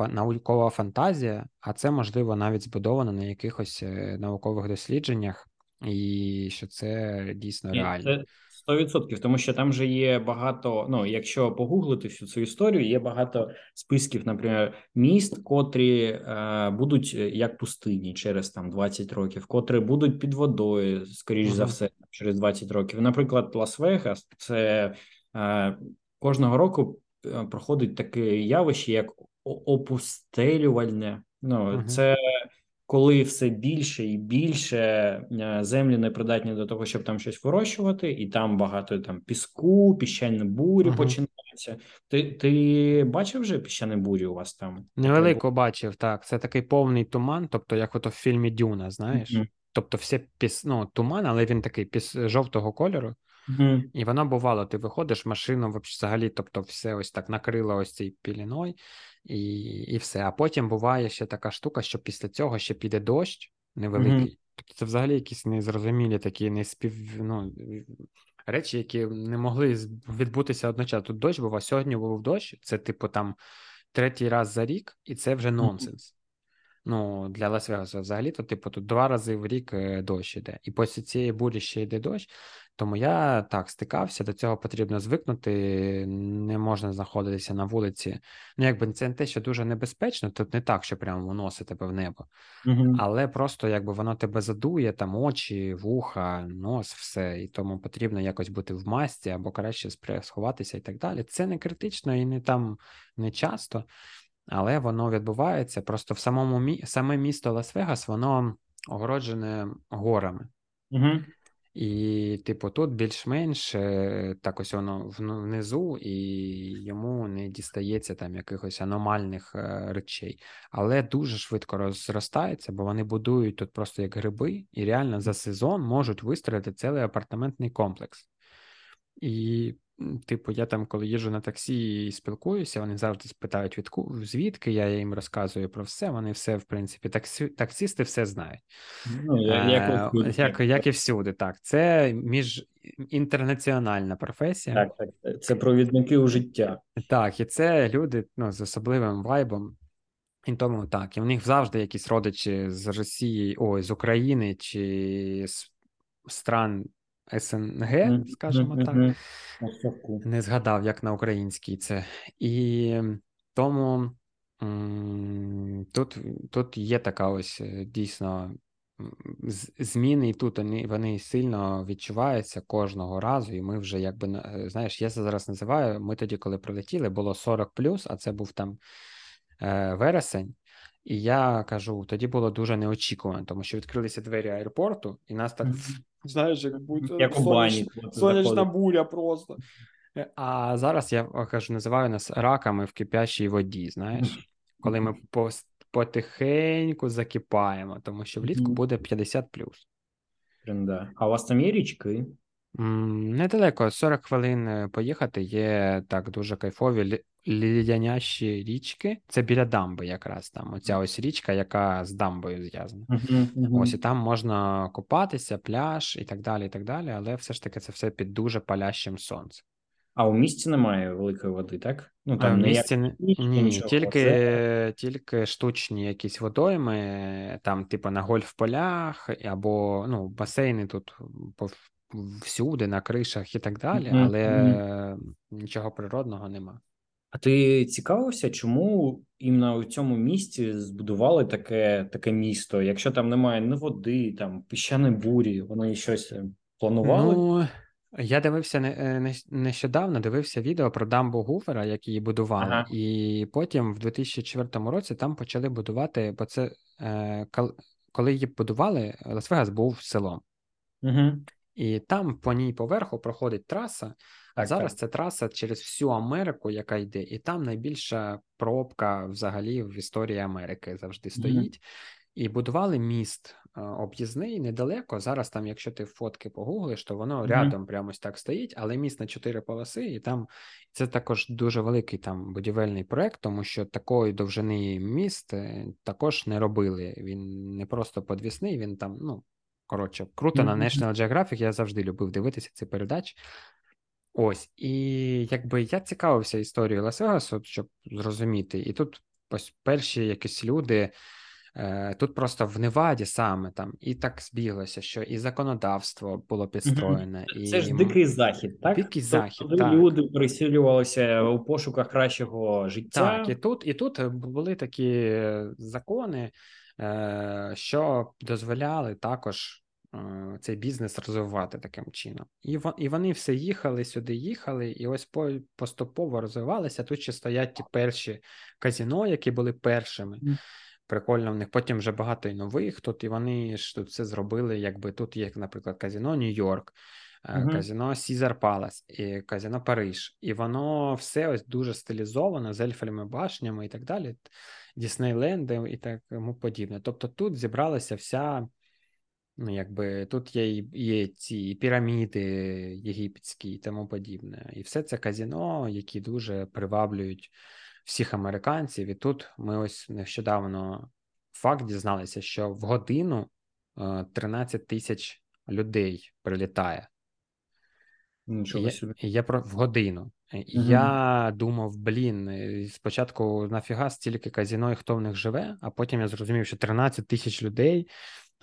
наукова фантазія, а це можливо навіть збудовано на якихось е, наукових дослідженнях, і що це дійсно реально. Це Сто відсотків, тому що там же є багато. Ну, якщо погуглити всю цю історію, є багато списків, наприклад, міст, котрі е, будуть е, як пустині через там 20 років, котрі будуть під водою, скоріш uh-huh. за все, через 20 років. Наприклад, Лас-Вегас, це е, кожного року е, проходить таке явище, як опустелювальне. Ну, uh-huh. це коли все більше і більше е, землі не придатні до того, щоб там щось вирощувати, і там багато там піску, піщані бурі uh-huh. починаються. Ти ти бачив вже піщані бурі у вас там? Невелико бачив, так. Це такий повний туман, тобто, як ото в фільмі Дюна, знаєш? Uh-huh. Тобто, все піс... ну, туман, але він такий піс жовтого кольору. Mm-hmm. І воно бувало, ти виходиш, машину взагалі, тобто, все ось так накрило ось цей піліною, і і все. А потім буває ще така штука, що після цього ще піде дощ невеликий. Mm-hmm. Тобто це взагалі якісь незрозумілі такі неспів... ну, речі, які не могли відбутися одночасно. Тут дощ був, а сьогодні був дощ, це, типу, там третій раз за рік, і це вже нонсенс. Ну, для Лас-Вегаса взагалі, то, типу, тут два рази в рік е, дощ іде. І після цієї бурі ще йде дощ. Тому я так стикався, до цього потрібно звикнути, не можна знаходитися на вулиці. Ну, якби це не те, що дуже небезпечно, тут не так, що прямо вносить тебе в небо, угу. але просто якби воно тебе задує, там очі, вуха, нос, все, і тому потрібно якось бути в масці або краще сховатися і так далі. Це не критично і не там не часто, але воно відбувається. Просто в самому мі... саме місто Лас-Вегас, воно огороджене горами. Угу. І, типу, тут більш-менш е, так ось воно внизу, і йому не дістається там якихось аномальних е, речей, але дуже швидко розростається, бо вони будують тут просто як гриби, і реально за сезон можуть вистроїти цілий апартаментний комплекс. І Типу, я там, коли їжджу на таксі і спілкуюся, вони завжди спитають, від звідки я їм розказую про все. Вони все, в принципі, таксі, таксісти все знають. Ну, як, е, як, як і всюди, так. Це міжінтернаціональна професія. Так, так. Це провідники у життя. Так, і це люди ну, з особливим вайбом. І тому так, і в них завжди якісь родичі з Росії, ой, з України чи з стран СНГ, скажімо так. Не згадав, як на українській це. І тому тут тут є така ось е, дійсно зміни і тут вони вони сильно відчуваються кожного разу, і ми вже якби е, знаєш, я це зараз називаю. Ми тоді, коли прилетіли, було 40 плюс, а це був там е, вересень. І я кажу, тоді було дуже неочікувано, тому що відкрилися двері аеропорту, і нас так знаєш, як будь як соняч, сонячна буря просто. А зараз я кажу, називаю нас раками в кипящій воді. Знаєш, коли ми потихеньку закипаємо, тому що влітку буде 50 плюс. Да. А у вас там є річки? Недалеко, 40 хвилин е, поїхати. Є так дуже кайфові лідянящі річки. Це біля дамби, якраз там. Оця ось річка, яка з дамбою зв'язана. Uh-huh, uh-huh. Ось і там можна купатися, пляж і так далі. і так далі, Але все ж таки це все під дуже палящим сонцем. А у місті немає великої води, так? Ну там не місті не ні, ні, тільки це... тільки штучні якісь водойми, там, типу, на гольф-полях, або ну, басейни тут всюди, на кришах і так далі, mm-hmm. але mm-hmm. нічого природного нема. А ти цікавився, чому іменно у цьому місті збудували таке таке місто? Якщо там немає ні води, там піщаної бурі, вони щось е, планували? Ну, я дивився е, не, нещодавно, дивився відео про дамбу Гувера, як її будували, ага. і потім в 2004 році там почали будувати, бо це е, коли її будували, Лас-Вегас був селом. Угу. І там по ній поверху проходить траса. Так, Зараз так. це траса через всю Америку, яка йде, і там найбільша пробка взагалі в історії Америки завжди стоїть. Mm-hmm. І будували міст е, об'їзний недалеко. Зараз там, якщо ти фотки погуглиш, то воно mm-hmm. рядом прямо ось так стоїть, але міст на чотири полоси, і там це також дуже великий там будівельний проект, тому що такої довжини міст е, також не робили. Він не просто подвісний, він там, ну коротше, круто mm-hmm. на National Geographic, Я завжди любив дивитися ці передачі. Ось, і якби я цікавився історією Лас-Вегасу, щоб зрозуміти, і тут ось перші якісь люди. Е, тут просто в Неваді саме там і так збіглося, що і законодавство було підстроєне. Це і... Це ж дикий захід, так? Дикий тобто так. люди пересілювалися у пошуках кращого життя. Так, і тут, і тут були такі закони, е, що дозволяли також Е, цей бізнес розвивати таким чином. І і вони все їхали сюди, їхали, і ось поступово розвивалися. Тут ще стоять ті перші казіно, які були першими. Прикольно в них потім вже багато і нових тут, і вони ж тут все зробили. Якби тут є, наприклад, казіно Нью-Йорк, uh-huh. казіно Сізар Палас, і казіно Париж. І воно все ось дуже стилізовано з ельфельми башнями і так далі, Діснейленди і тому подібне. Тобто тут зібралася вся. Ну, якби тут є є ці піраміди єгипетські і тому подібне. І все це казіно, які дуже приваблюють всіх американців. І тут ми ось нещодавно факт дізналися, що в годину 13 е, тисяч людей прилітає. Нічого собі. Я, я про в годину. І угу. Я думав, блін, спочатку нафіга стільки казіно і хто в них живе, а потім я зрозумів, що 13 тисяч людей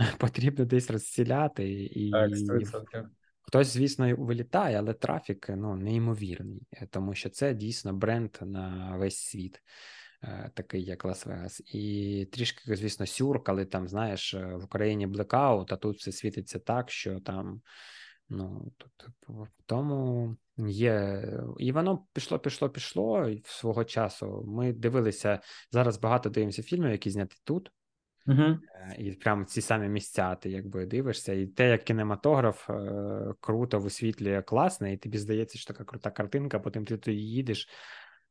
потрібно десь розсіляти, і так, 100%. хтось, звісно, вилітає, але трафік ну, неймовірний, тому що це дійсно бренд на весь світ. Е, такий, як Лас-Вегас, і трішки, звісно, сюр, коли там, знаєш, е, в Україні блекаут, а тут все світиться так, що там, ну, тому є. І воно пішло, пішло, пішло свого часу. Ми дивилися зараз багато дивимося фільмів, які зняті тут. Угу. І прямо ці самі місця, ти якби дивишся, і те, як кінематограф е, круто висвітлює класне, і тобі здається, що така крута картинка, потім ти туди їдеш.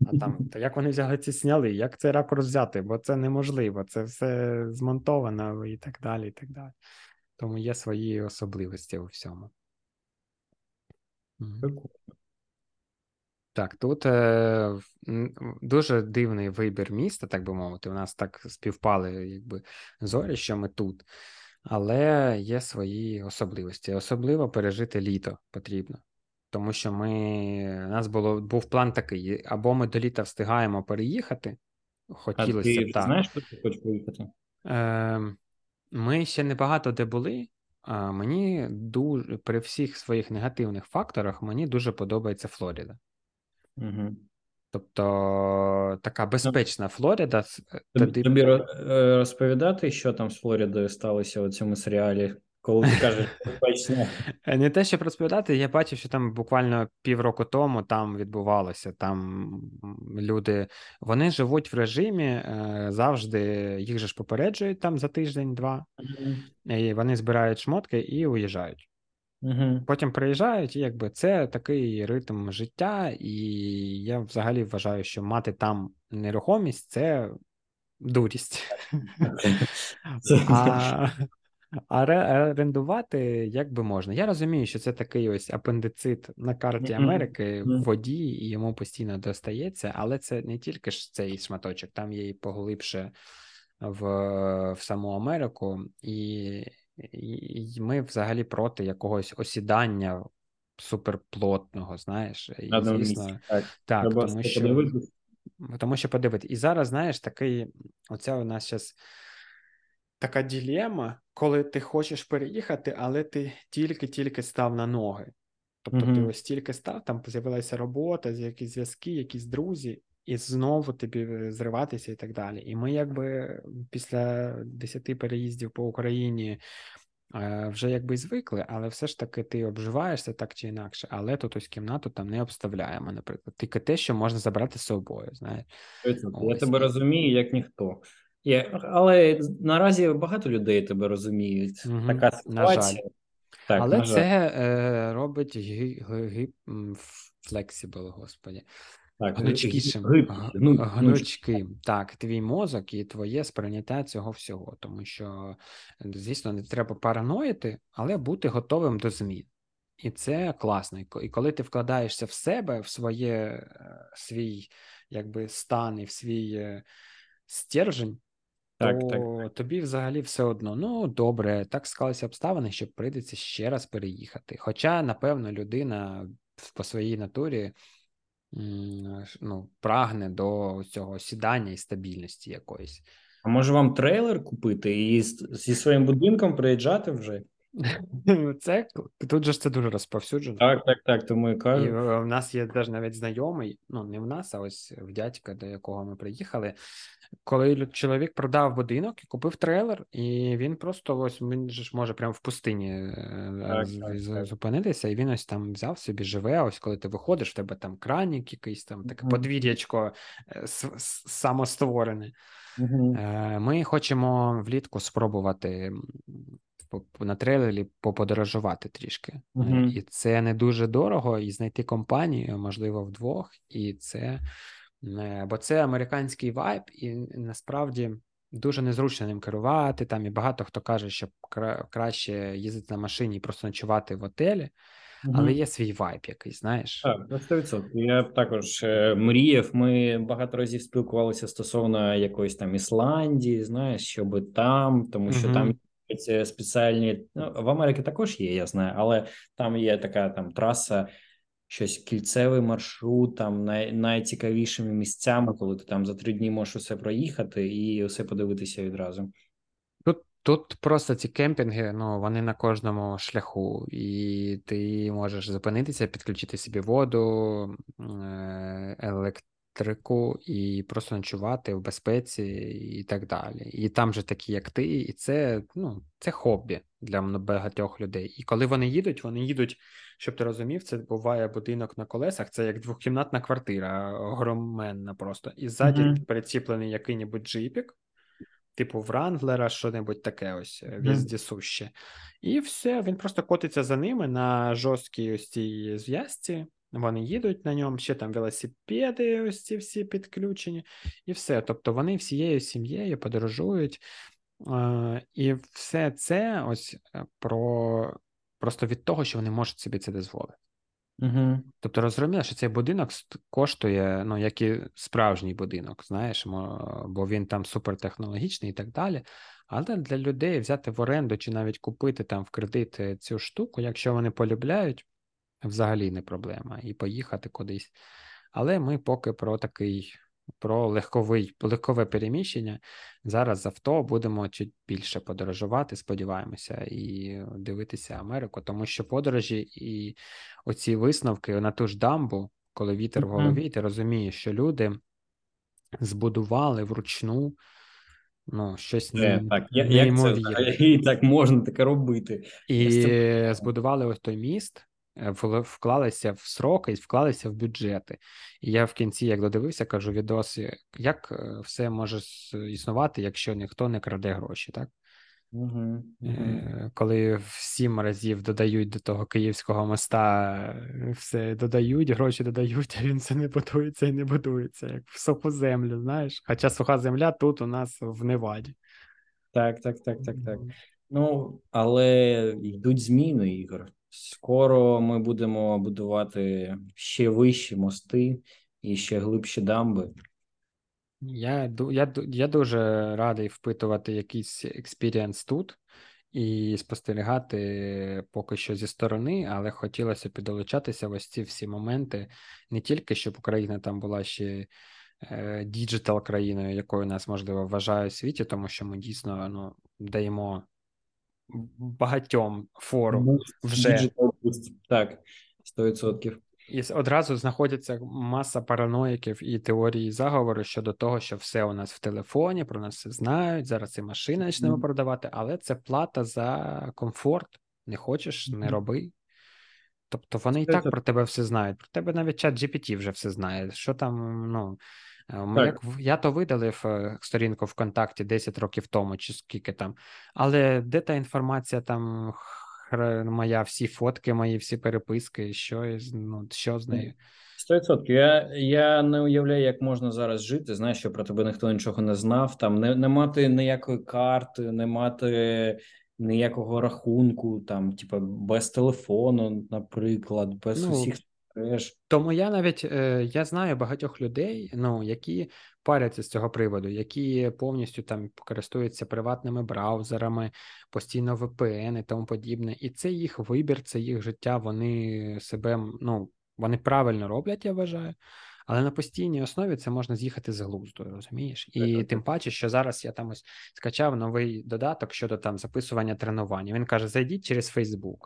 А там, то як вони взяли ці сняли, як цей ракурс взяти? Бо це неможливо, це все змонтовано і так далі. і так далі. Тому є свої особливості у всьому. Прикольно. Так, тут е, дуже дивний вибір міста, так би мовити. У нас так співпали якби зорі, що ми тут, але є свої особливості. Особливо пережити літо потрібно. Тому що ми у нас було був план такий: або ми до літа встигаємо переїхати. Хотілося а ти так. знаєш, що ти хочеш поїхати? Е, Ми ще не багато де були. А мені дуже при всіх своїх негативних факторах мені дуже подобається Флорида. Угу. Тобто така безпечна Флорида. Тобі, тобі розповідати, що там з Флоридою сталося у цьому серіалі? Коли ти кажеш безпечно. Не те, щоб розповідати, я бачив, що там буквально півроку тому там відбувалося. Там люди вони живуть в режимі е, завжди, їх же ж попереджують там за тиждень-два, mm-hmm. і вони збирають шмотки і уїжджають. Mm-hmm. Потім приїжджають, і якби це такий ритм життя, і я взагалі вважаю, що мати там нерухомість це дурість. А а орендувати як би можна. Я розумію, що це такий ось апендицит на карті Америки в воді, і йому постійно достається, але це не тільки ж цей шматочок, там є і поглибше в в саму Америку, і, і ми взагалі проти якогось осідання суперплотного, знаєш, і звісно, так, так тому що тому що подивити. І зараз, знаєш, такий оця у нас зараз така ділема, коли ти хочеш переїхати, але ти тільки-тільки став на ноги. Тобто mm-hmm. ти ось тільки став, там з'явилася робота, якісь зв'язки, якісь друзі, і знову тобі зриватися і так далі. І ми, якби після десяти переїздів по Україні е, вже якби звикли, але все ж таки ти обживаєшся так чи інакше. Але тут ось кімнату там не обставляємо, наприклад. Тільки те, що можна забрати з собою. знаєш. Я тебе розумію, як ніхто. Є, але наразі багато людей тебе розуміють. Угу, Така ситуація. На Так, Але на жаль. це е, робить flexible, господі. Так, гнучкішим, гнучким. Так, твій мозок і твоє сприйняття цього всього. Тому що, звісно, не треба параноїти, але бути готовим до змін. І це класно. І коли ти вкладаєшся в себе, в своє е, свій якби стан і в свій е, стержень, так, то так. тобі взагалі все одно. Ну, добре, так склалися обставини, що прийдеться ще раз переїхати. Хоча, напевно, людина по своїй натурі ну, прагне до цього сідання і стабільності якоїсь. А може вам трейлер купити і зі своїм будинком приїжджати вже? Це тут же це дуже розповсюджено. Так, так, так. Тому і кажу. І в нас є теж навіть знайомий, ну не в нас, а ось в дядька, до якого ми приїхали коли чоловік продав будинок і купив трейлер, і він просто ось він же ж може прямо в пустині е, так, так, зупинитися, і він ось там взяв собі, живе. Ось коли ти виходиш, в тебе там кранік, якийсь там таке подвір'ячко е, самостворене. Mm-hmm. Ми хочемо влітку спробувати. На трейлері поподорожувати трішки, mm-hmm. і це не дуже дорого, і знайти компанію, можливо, вдвох, і це Е, бо це американський вайб, і насправді дуже незручно ним керувати. Там і багато хто каже, що краще їздити на машині і просто ночувати в отелі. Угу. Але є свій вайб якийсь, знаєш. Так, 100%. Я також е, мріяв. Ми багато разів спілкувалися стосовно якоїсь там Ісландії, знаєш, щоб там, тому що угу. там спеціальні ну, в Америці також є, я знаю, але там є така там траса щось кільцевий маршрут, там най, найцікавішими місцями, коли ти там за три дні можеш усе проїхати і усе подивитися відразу. Тут просто ці кемпінги, ну вони на кожному шляху, і ти можеш зупинитися, підключити собі воду, е, електрику і просто ночувати в безпеці і так далі. І там же такі, як ти, і це ну, це хобі для багатьох людей. І коли вони їдуть, вони їдуть. Щоб ти розумів, це буває будинок на колесах, це як двохкімнатна квартира, огроменна просто. І ззаді mm-hmm. приціплений який-небудь джипік, типу Вранглера, що-небудь таке ось mm-hmm. віздісуще. І все, він просто котиться за ними на жорсткій ось цій зв'язці. Вони їдуть на ньому, ще там велосипеди, ось ці всі підключені, і все. Тобто вони всією сім'єю подорожують. І все це ось е, про просто від того, що вони можуть собі це дозволити. Угу. Тобто розумієш, що цей будинок коштує, ну, як і справжній будинок, знаєш, бо він там супертехнологічний і так далі. Але для людей взяти в оренду чи навіть купити там в кредит е, цю штуку, якщо вони полюбляють, взагалі не проблема, і поїхати кудись. Але ми поки про такий про легковий, легкове переміщення. Зараз з авто будемо чуть більше подорожувати, сподіваємося, і дивитися Америку, тому що подорожі і оці висновки на ту ж дамбу, коли вітер в голові, ти розумієш, що люди збудували вручну ну, щось не, так, неймовірне. Як це, і так можна таке робити. І збудували ось той міст, вклалися в сроки і вклалися в бюджети. І я в кінці, як додивився, кажу відоси, як е, все може існувати, якщо ніхто не краде гроші, так? Угу, угу. Коли в сім разів додають до того київського моста, все додають, гроші додають, а він все не будується і не будується, як в суху землю, знаєш. Хоча суха земля тут у нас в Неваді. Так, так, так, так, так. Ну, але йдуть зміни, Ігор. Скоро ми будемо будувати ще вищі мости і ще глибші дамби. Я я, я дуже радий впитувати якийсь experience тут і спостерігати поки що зі сторони, але хотілося підолучатися в ось ці всі моменти не тільки щоб Україна там була ще digital країною, якою нас можливо вважають у світі, тому що ми дійсно ну, даємо багатьом фору вже так, 100%. І одразу знаходяться маса параноїків і теорії заговору щодо того, що все у нас в телефоні, про нас все знають. Зараз і машини почнемо mm. продавати, але це плата за комфорт. Не хочеш, не роби. Тобто вони і так про тебе все знають. Про тебе навіть чат GPT вже все знає. Що там, ну як я то видалив е, сторінку ВКонтакті 10 років тому, чи скільки там, але де та інформація там моя, всі фотки, мої всі переписки, що ну, що з нею. Сто відсотків. Я я не уявляю, як можна зараз жити. Знаєш, що про тебе ніхто нічого не знав. Там не, не мати ніякої карти, не мати ніякого рахунку, там, типу, без телефону, наприклад, без ну, усіх тому я навіть е, я знаю багатьох людей, ну які паряться з цього приводу, які повністю там користуються приватними браузерами, постійно VPN і тому подібне. І це їх вибір, це їх життя. Вони себе ну вони правильно роблять, я вважаю. Але на постійній основі це можна з'їхати з глузду, розумієш? І так, тим паче, що зараз я там ось скачав новий додаток щодо там записування тренувань. Він каже: зайдіть через Facebook.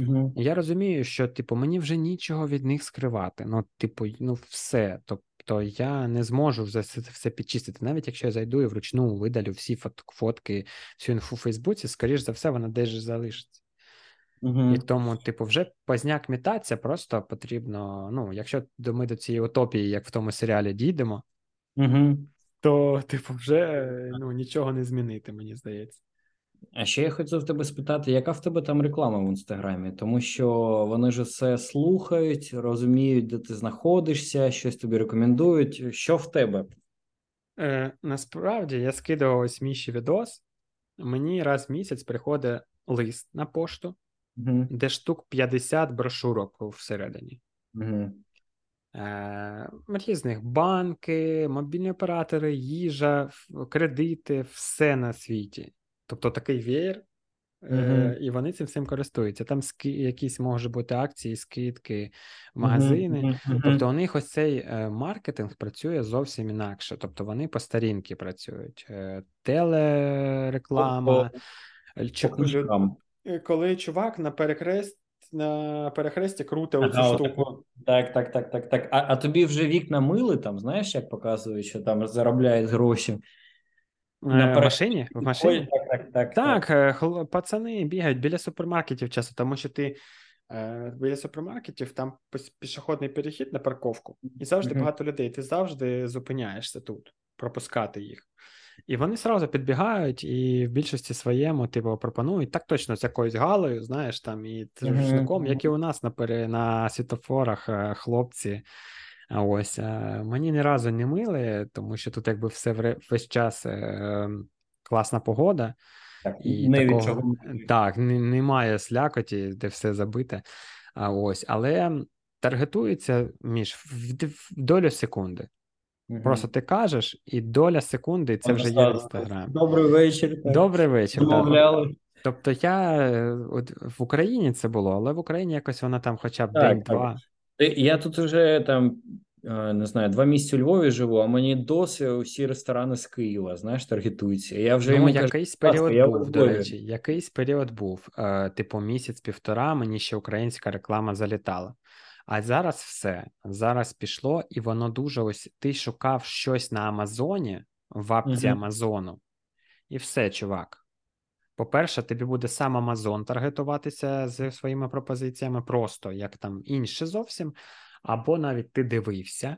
Угу. Я розумію, що типу мені вже нічого від них скривати. Ну, типу, ну все. Тобто я не зможу все, все підчистити. Навіть якщо я зайду і вручну видалю всі фотки, всю інфу в Фейсбуці, скоріш за все, вона десь залишиться. Угу. І тому, типу, вже позняк мітація просто потрібно. Ну, якщо ми до цієї утопії, як в тому серіалі, дійдемо, угу. то, типу, вже ну, нічого не змінити, мені здається. А ще я хотів тебе спитати, яка в тебе там реклама в інстаграмі? Тому що вони ж все слухають, розуміють, де ти знаходишся, щось тобі рекомендують. Що в тебе? Е, Насправді я скидував ось Міші відос. Мені раз в місяць приходить лист на пошту, угу. де штук 50 брошурок всередині. Угу. Е, Різних банки, мобільні оператори, їжа, кредити, все на світі. Тобто такий веєр, uh-huh. і вони цим всім користуються. Там ски, якісь можуть бути акції, скидки, магазини. Uh-huh. Тобто у них ось цей е, маркетинг працює зовсім інакше. Тобто вони по старінки працюють. Е, телереклама. По, коли чувак на перехрест. На перехресті круте ага, оцю штуку. Так, так, так, так, так. А а тобі вже вікна мили там, знаєш, як показують, що там заробляють гроші. На в машині? В машині? Так, так, так. Так, е, хл... пацани бігають біля супермаркетів часто, тому що ти е, біля супермаркетів там пішохідний перехід на парковку, і завжди mm-hmm. багато людей. Ти завжди зупиняєшся тут, пропускати їх. І вони сразу підбігають, і в більшості своєму типу, пропонують так точно з якоюсь галою, знаєш, там і рушником, mm-hmm. як і у нас на на світофорах е, хлопці. Ось мені ні разу не мили, тому що тут якби все весь час е, класна погода. Так, і не такого, так, немає слякоті, де все забите. А ось, але таргетується між в, в долю секунди. Угу. Просто ти кажеш, і доля секунди це вже є в інстаграмі. Добрий вечір. Так. Добрий вечір. Так. Тобто я от в Україні це було, але в Україні якось вона там, хоча б день-два. Я тут вже там не знаю, два місяці у Львові живу, а мені досі усі ресторани з Києва, знаєш, таргетуються. Я вже ну, якийсь кажу, період я був, до речі, якийсь період був, типу місяць-півтора, мені ще українська реклама залітала. А зараз все. Зараз пішло, і воно дуже ось ти шукав щось на Амазоні, в апці Мгм. Амазону, і все, чувак. По-перше, тобі буде сам Амазон таргетуватися зі своїми пропозиціями, просто як там інше зовсім, або навіть ти дивився.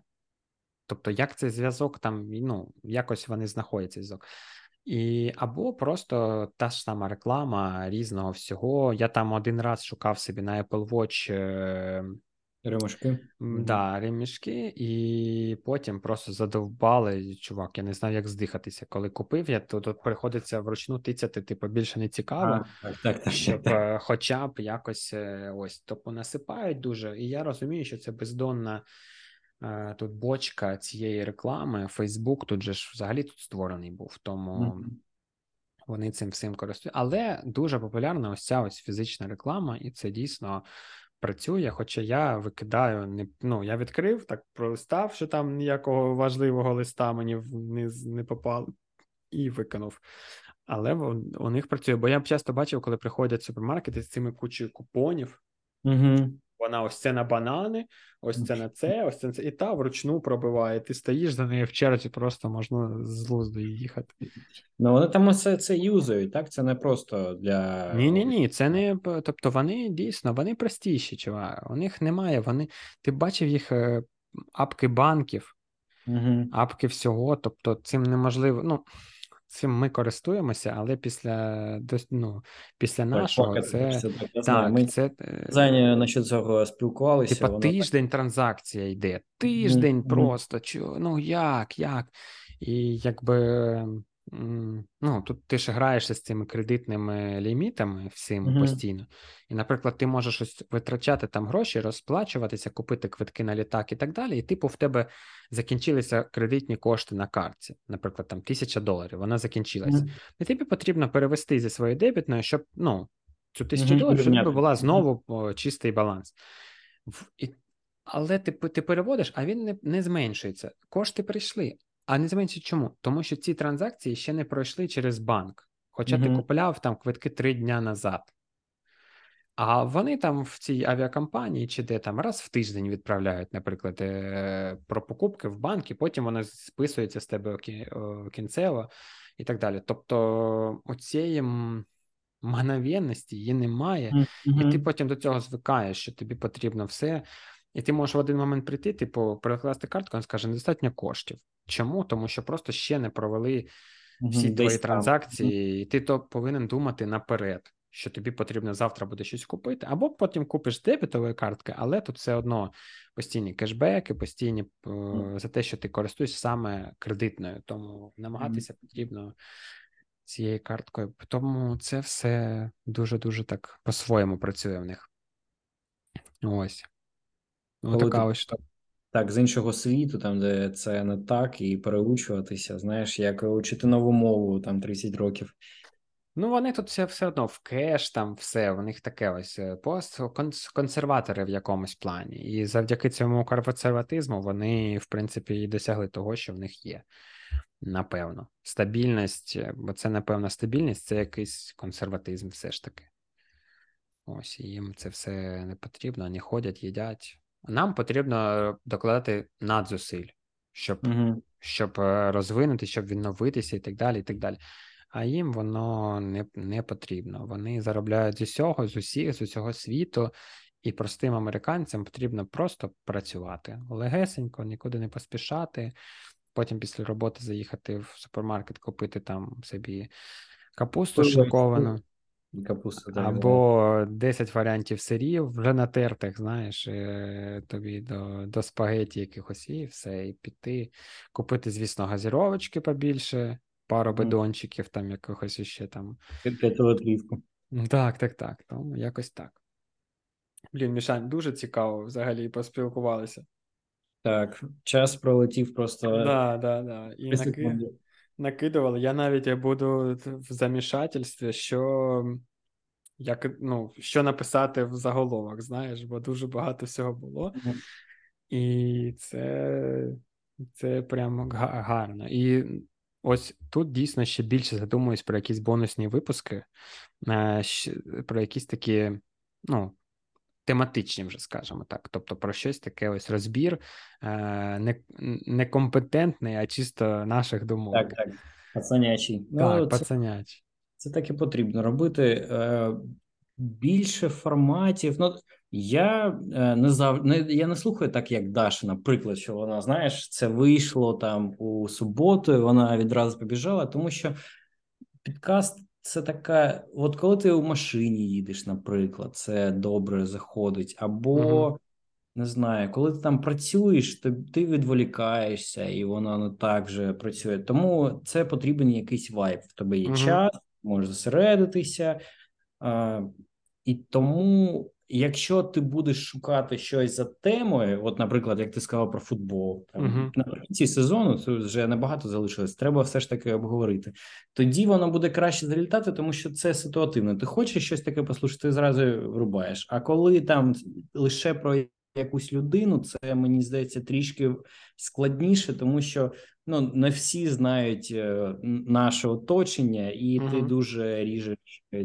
Тобто, як цей зв'язок там, ну, якось вони знаходять цей зв'язок. І або просто та ж сама реклама різного всього. Я там один раз шукав собі на Apple Watch Ремешки. м, да, ремішки, і потім просто задовбали. Чувак, я не знаю, як здихатися. Коли купив, я то тут приходиться вручну тицяти, типу, більше не цікаво, А, так, так, щоб так. е, хоча б якось е, ось тобто насипають дуже. І я розумію, що це бездонна е, тут бочка цієї реклами. Фейсбук тут же ж взагалі тут створений був, тому. Мгм. Вони цим всім користуються, але дуже популярна ось ця ось фізична реклама, і це дійсно працює. Хоча я викидаю не ну, я відкрив, так пролистав, що там ніякого важливого листа мені не, не попало, і викинув. Але у них працює, бо я часто бачив, коли приходять супермаркети з цими кучою купонів. Мгм. Вона ось це на банани, ось це на це, ось це на це, і та вручну пробиває. Ти стоїш за нею в черзі, просто можна з лузду їхати. Ну, вони там усе це юзають, так? Це не просто для. Ні, ні, ні, це не тобто вони дійсно вони простіші, чувак. У них немає. Вони ти бачив їх е, апки банків, Мгм. апки всього. Тобто, цим неможливо. Ну цим ми користуємося, але після ну, після Так, нашого поки це це так, знаю. так, Ми це е, Заня насчет цього спілкувалися. Типа воно так. тиждень транзакція йде, тиждень Мгм. просто. Чу, ну як, як? І якби ну, тут ти ж граєшся з цими кредитними лімітами всім Мгм. постійно. І, наприклад, ти можеш ось витрачати там гроші, розплачуватися, купити квитки на літак і так далі. І, типу, в тебе закінчилися кредитні кошти на картці, наприклад, там тисяча доларів, вона закінчилася. Мгм. І тобі потрібно перевести зі своєї дебітної, щоб ну, цю тисячу Мгм, доларів, щоб тебе була знову о, чистий баланс. І, але ти, ти переводиш, а він не, не зменшується. Кошти прийшли. А не зменшується чому? Тому що ці транзакції ще не пройшли через банк. Хоча ти Мгм. купляв там квитки три дня назад. А вони там в цій авіакомпанії чи де там раз в тиждень відправляють, наприклад, е, про покупки в банк, і потім воно списується з тебе кінцево і так далі. Тобто оцієї м- мгновенності її немає. І ти потім до цього звикаєш, що тобі потрібно все. І ти можеш в один момент прийти, типу, перекласти картку, він скаже, недостатньо коштів. Чому? Тому що просто ще не провели всі Мгм. твої транзакції, і ти то повинен думати наперед, що тобі потрібно завтра буде щось купити, або потім купиш дебетової картки, але тут все одно постійні кешбеки, постійні Мгм. за те, що ти користуєшся саме кредитною. Тому намагатися потрібно цією карткою. Тому це все дуже-дуже так по-своєму працює в них. Ось. Ну, Коли така ти- ось штука. Так, з іншого світу, там, де це не так, і переучуватися, знаєш, як вчити нову мову там 30 років. Ну, вони тут все, все одно в кеш, там все, у них таке ось е, пост консерватори в якомусь плані. І завдяки цьому консерватизму вони, в принципі, і досягли того, що в них є. Напевно. Стабільність, е, бо це, напевно, стабільність це якийсь консерватизм все ж таки. Ось, їм це все не потрібно, вони ходять, їдять. Нам потрібно докладати надзусиль, щоб Угу. щоб е, розвинути, щоб відновитися і так далі. і так далі. А їм воно не, не потрібно. Вони заробляють з усього, з усіх, з усього світу, і простим американцям потрібно просто працювати легесенько, нікуди не поспішати. Потім після роботи заїхати в супермаркет, купити там собі капусту Пиво і. Капуста. так, Або 10 варіантів сирів, вже натертих, знаєш, е, тобі до, до спагеті якихось і все, і піти. Купити, звісно, газіровочки побільше, пару бидончиків, там якихось іще там. П'ятилитрівку. Так, так, так. Тому якось так. Блін, Мішань, дуже цікаво взагалі поспілкувалися. Так, час пролетів просто Да, да, да. І наки... накидували. Я навіть буду в замішательстві, що як, ну, що написати в заголовок, знаєш, бо дуже багато всього було. І це, це прямо гарно. І ось тут дійсно ще більше задумуюсь про якісь бонусні випуски, е, про якісь такі, ну, тематичні, вже скажімо так. Тобто про щось таке ось розбір е, не, некомпетентний, а чисто наших думок. Так, так. Пацанячий. Так, ну, пацанячий. Це так і потрібно робити. Е, більше форматів. Ну я е, не зав... не я не слухаю так, як Даша, наприклад, що вона знаєш, це вийшло там у суботу. і Вона відразу побіжала, тому що підкаст це така. От коли ти у машині їдеш, наприклад, це добре заходить, або угу. не знаю, коли ти там працюєш, то ти відволікаєшся, і воно не так же працює. Тому це потрібен якийсь вайб. В тебе є угу. час, можеш зосередитися. І тому, якщо ти будеш шукати щось за темою, от, наприклад, як ти сказав про футбол, там uh-huh. наприкінці сезону це вже небагато залишилось. Треба все ж таки обговорити. Тоді воно буде краще залітати, тому що це ситуативно. Ти хочеш щось таке послухати, ти зразу врубаєш. А коли там лише про якусь людину, це мені здається трішки складніше, тому що ну не всі знають е, наше оточення, і угу. ти дуже ріжеш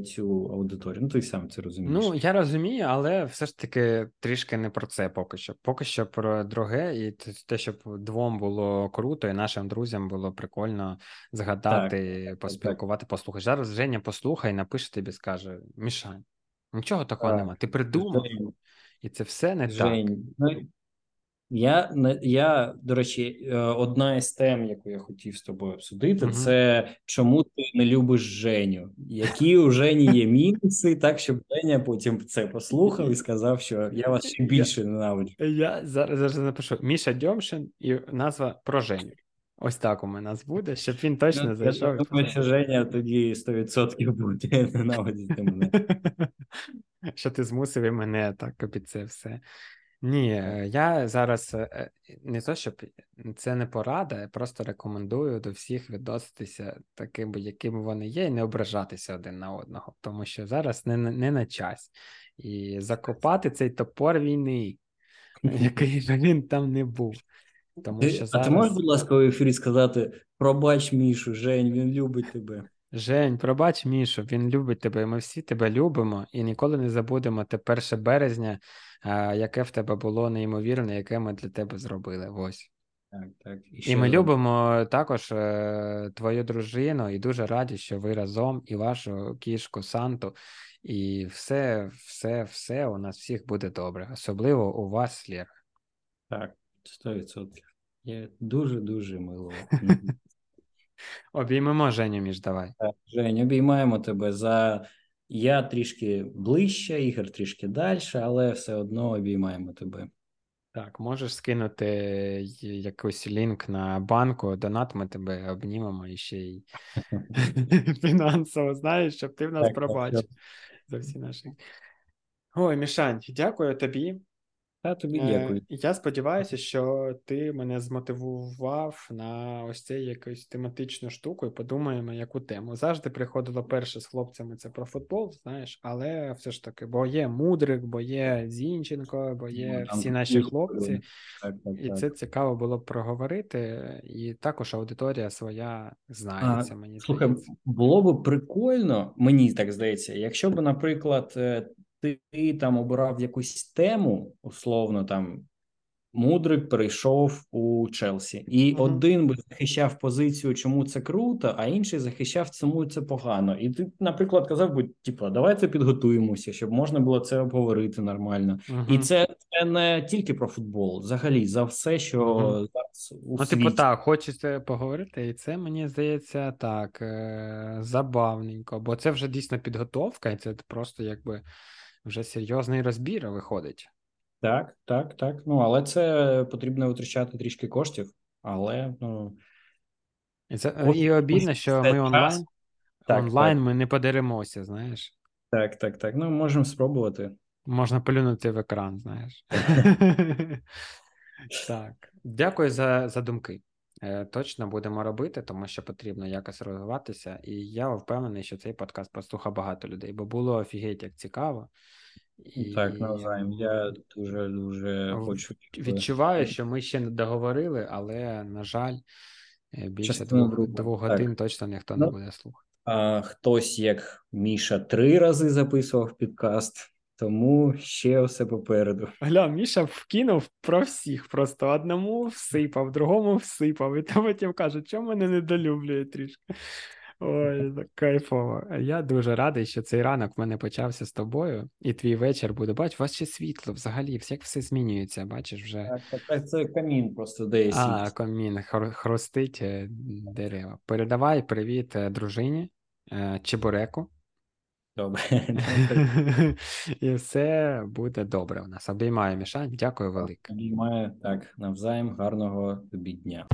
цю аудиторію. Ну ти сам це розумієш. Ну я розумію, але все ж таки трішки не про це поки що. Поки що про друге, і те, щоб двом було круто, і нашим друзям було прикольно згадати, так, поспілкувати, так. послухати. Зараз Женя послухай, напише тобі, скаже: Мішань, нічого такого так. нема. Ти придумав. І це все не Жень, так. Я я, до речі, е, одна із тем, яку я хотів з тобою обсудити, угу. це чому ти не любиш Женю? Які у Жені є мінуси, так щоб Женя потім це послухав і сказав, що я вас ще більше ненавиджу. Я зараз зараз напишу Міша Дьомшин і назва про Женю. Ось так у мене нас буде, щоб він точно ну, зайшов. Я думаю, що Женя тоді 100% буде ненавидіти мене. Що ти змусив і мене так під це все. Ні, е, я зараз е, е, не то, щоб це не порада, я просто рекомендую до всіх відноситися такими, якими вони є, і не ображатися один на одного, тому що зараз не не на час. І закопати цей топор війни, який він там не був. Тому що зараз... А ти можеш, будь ласка, в ефірі сказати: пробач Мішу, Жень, він любить тебе. Жень, пробач Мішу, він любить тебе, ми всі тебе любимо і ніколи не забудемо те 1 березня, яке в тебе було неймовірне, яке ми для тебе зробили. Ось. Так, так. І, і ми любимо також е, твою дружину, і дуже раді, що ви разом, і вашу кішку Санту, і все, все, все у нас всіх буде добре, особливо у вас, Лєра. Так, 100%. Я дуже дуже мило. Обіймемо Женю між давай. Жень, обіймаємо тебе за я трішки ближче, Ігор трішки далі, але все одно обіймаємо тебе. Так, можеш скинути якийсь лінк на банку, донат, ми тебе обнімемо і ще й фінансово, знаєш, щоб ти в нас пробачив за всі наші. Ой, Мішань, дякую тобі. Та тобі е, дякую. Я сподіваюся, що ти мене змотивував на ось цей якусь тематичну штуку і подумаємо, яку тему. Завжди приходило перше з хлопцями це про футбол, знаєш, але все ж таки, бо є Мудрик, бо є Зінченко, бо є ну, всі наші хлопці, так, так, і так. це цікаво було б проговорити, і також аудиторія своя знається. А, мені слухай, здається. було б прикольно, мені так здається, якщо б, наприклад. Ти там обирав якусь тему, условно там Мудрик перейшов у Челсі, і mm-hmm. один би захищав позицію, чому це круто, а інший захищав, чому це погано. І ти, наприклад, казав би, типу, давайте підготуємося, щоб можна було це обговорити нормально. Mm-hmm. І це, це не тільки про футбол, взагалі за все, що mm-hmm. зараз у Ну, типу, так, хочеться поговорити, і це мені здається так е- забавненько, бо це вже дійсно підготовка, і це просто якби вже серйозний розбір виходить. Так, так, так. Ну, але це потрібно витрачати трішки коштів, але ну. І це і обідно, що ми онлайн так, онлайн так. ми не подеремося, знаєш. Так, так, так. Ну, можемо спробувати. Можна плюнути в екран, знаєш. Так, дякую за за думки. Е, точно будемо робити, тому що потрібно якось розвиватися. І я впевнений, що цей подкаст послухав багато людей, бо було офігеть як цікаво. І... Так, навзаєм. Я дуже дуже хочу відчуваю, що ми ще не договорили, але на жаль, е, більше двох, двох годин так. точно ніхто ну, не буде слухати. А хтось, як Міша, три рази записував підкаст, тому ще все попереду. Гля, Міша вкинув про всіх. Просто одному всипав, другому всипав, і то потім каже, чому мене недолюблює трішки. Ой, так кайфово. Я дуже радий, що цей ранок в мене почався з тобою, і твій вечір буде. Бач, у вас ще світло взагалі, як все змінюється, бачиш вже. Так, це камін просто десь. А, камін, хр- хрустить е, дерева. Передавай привіт е, дружині, е, Чебуреку. Добре. І все буде добре у нас. Обіймаю, Мішань. Дякую велике. Обіймаю так навзаєм гарного тобі дня.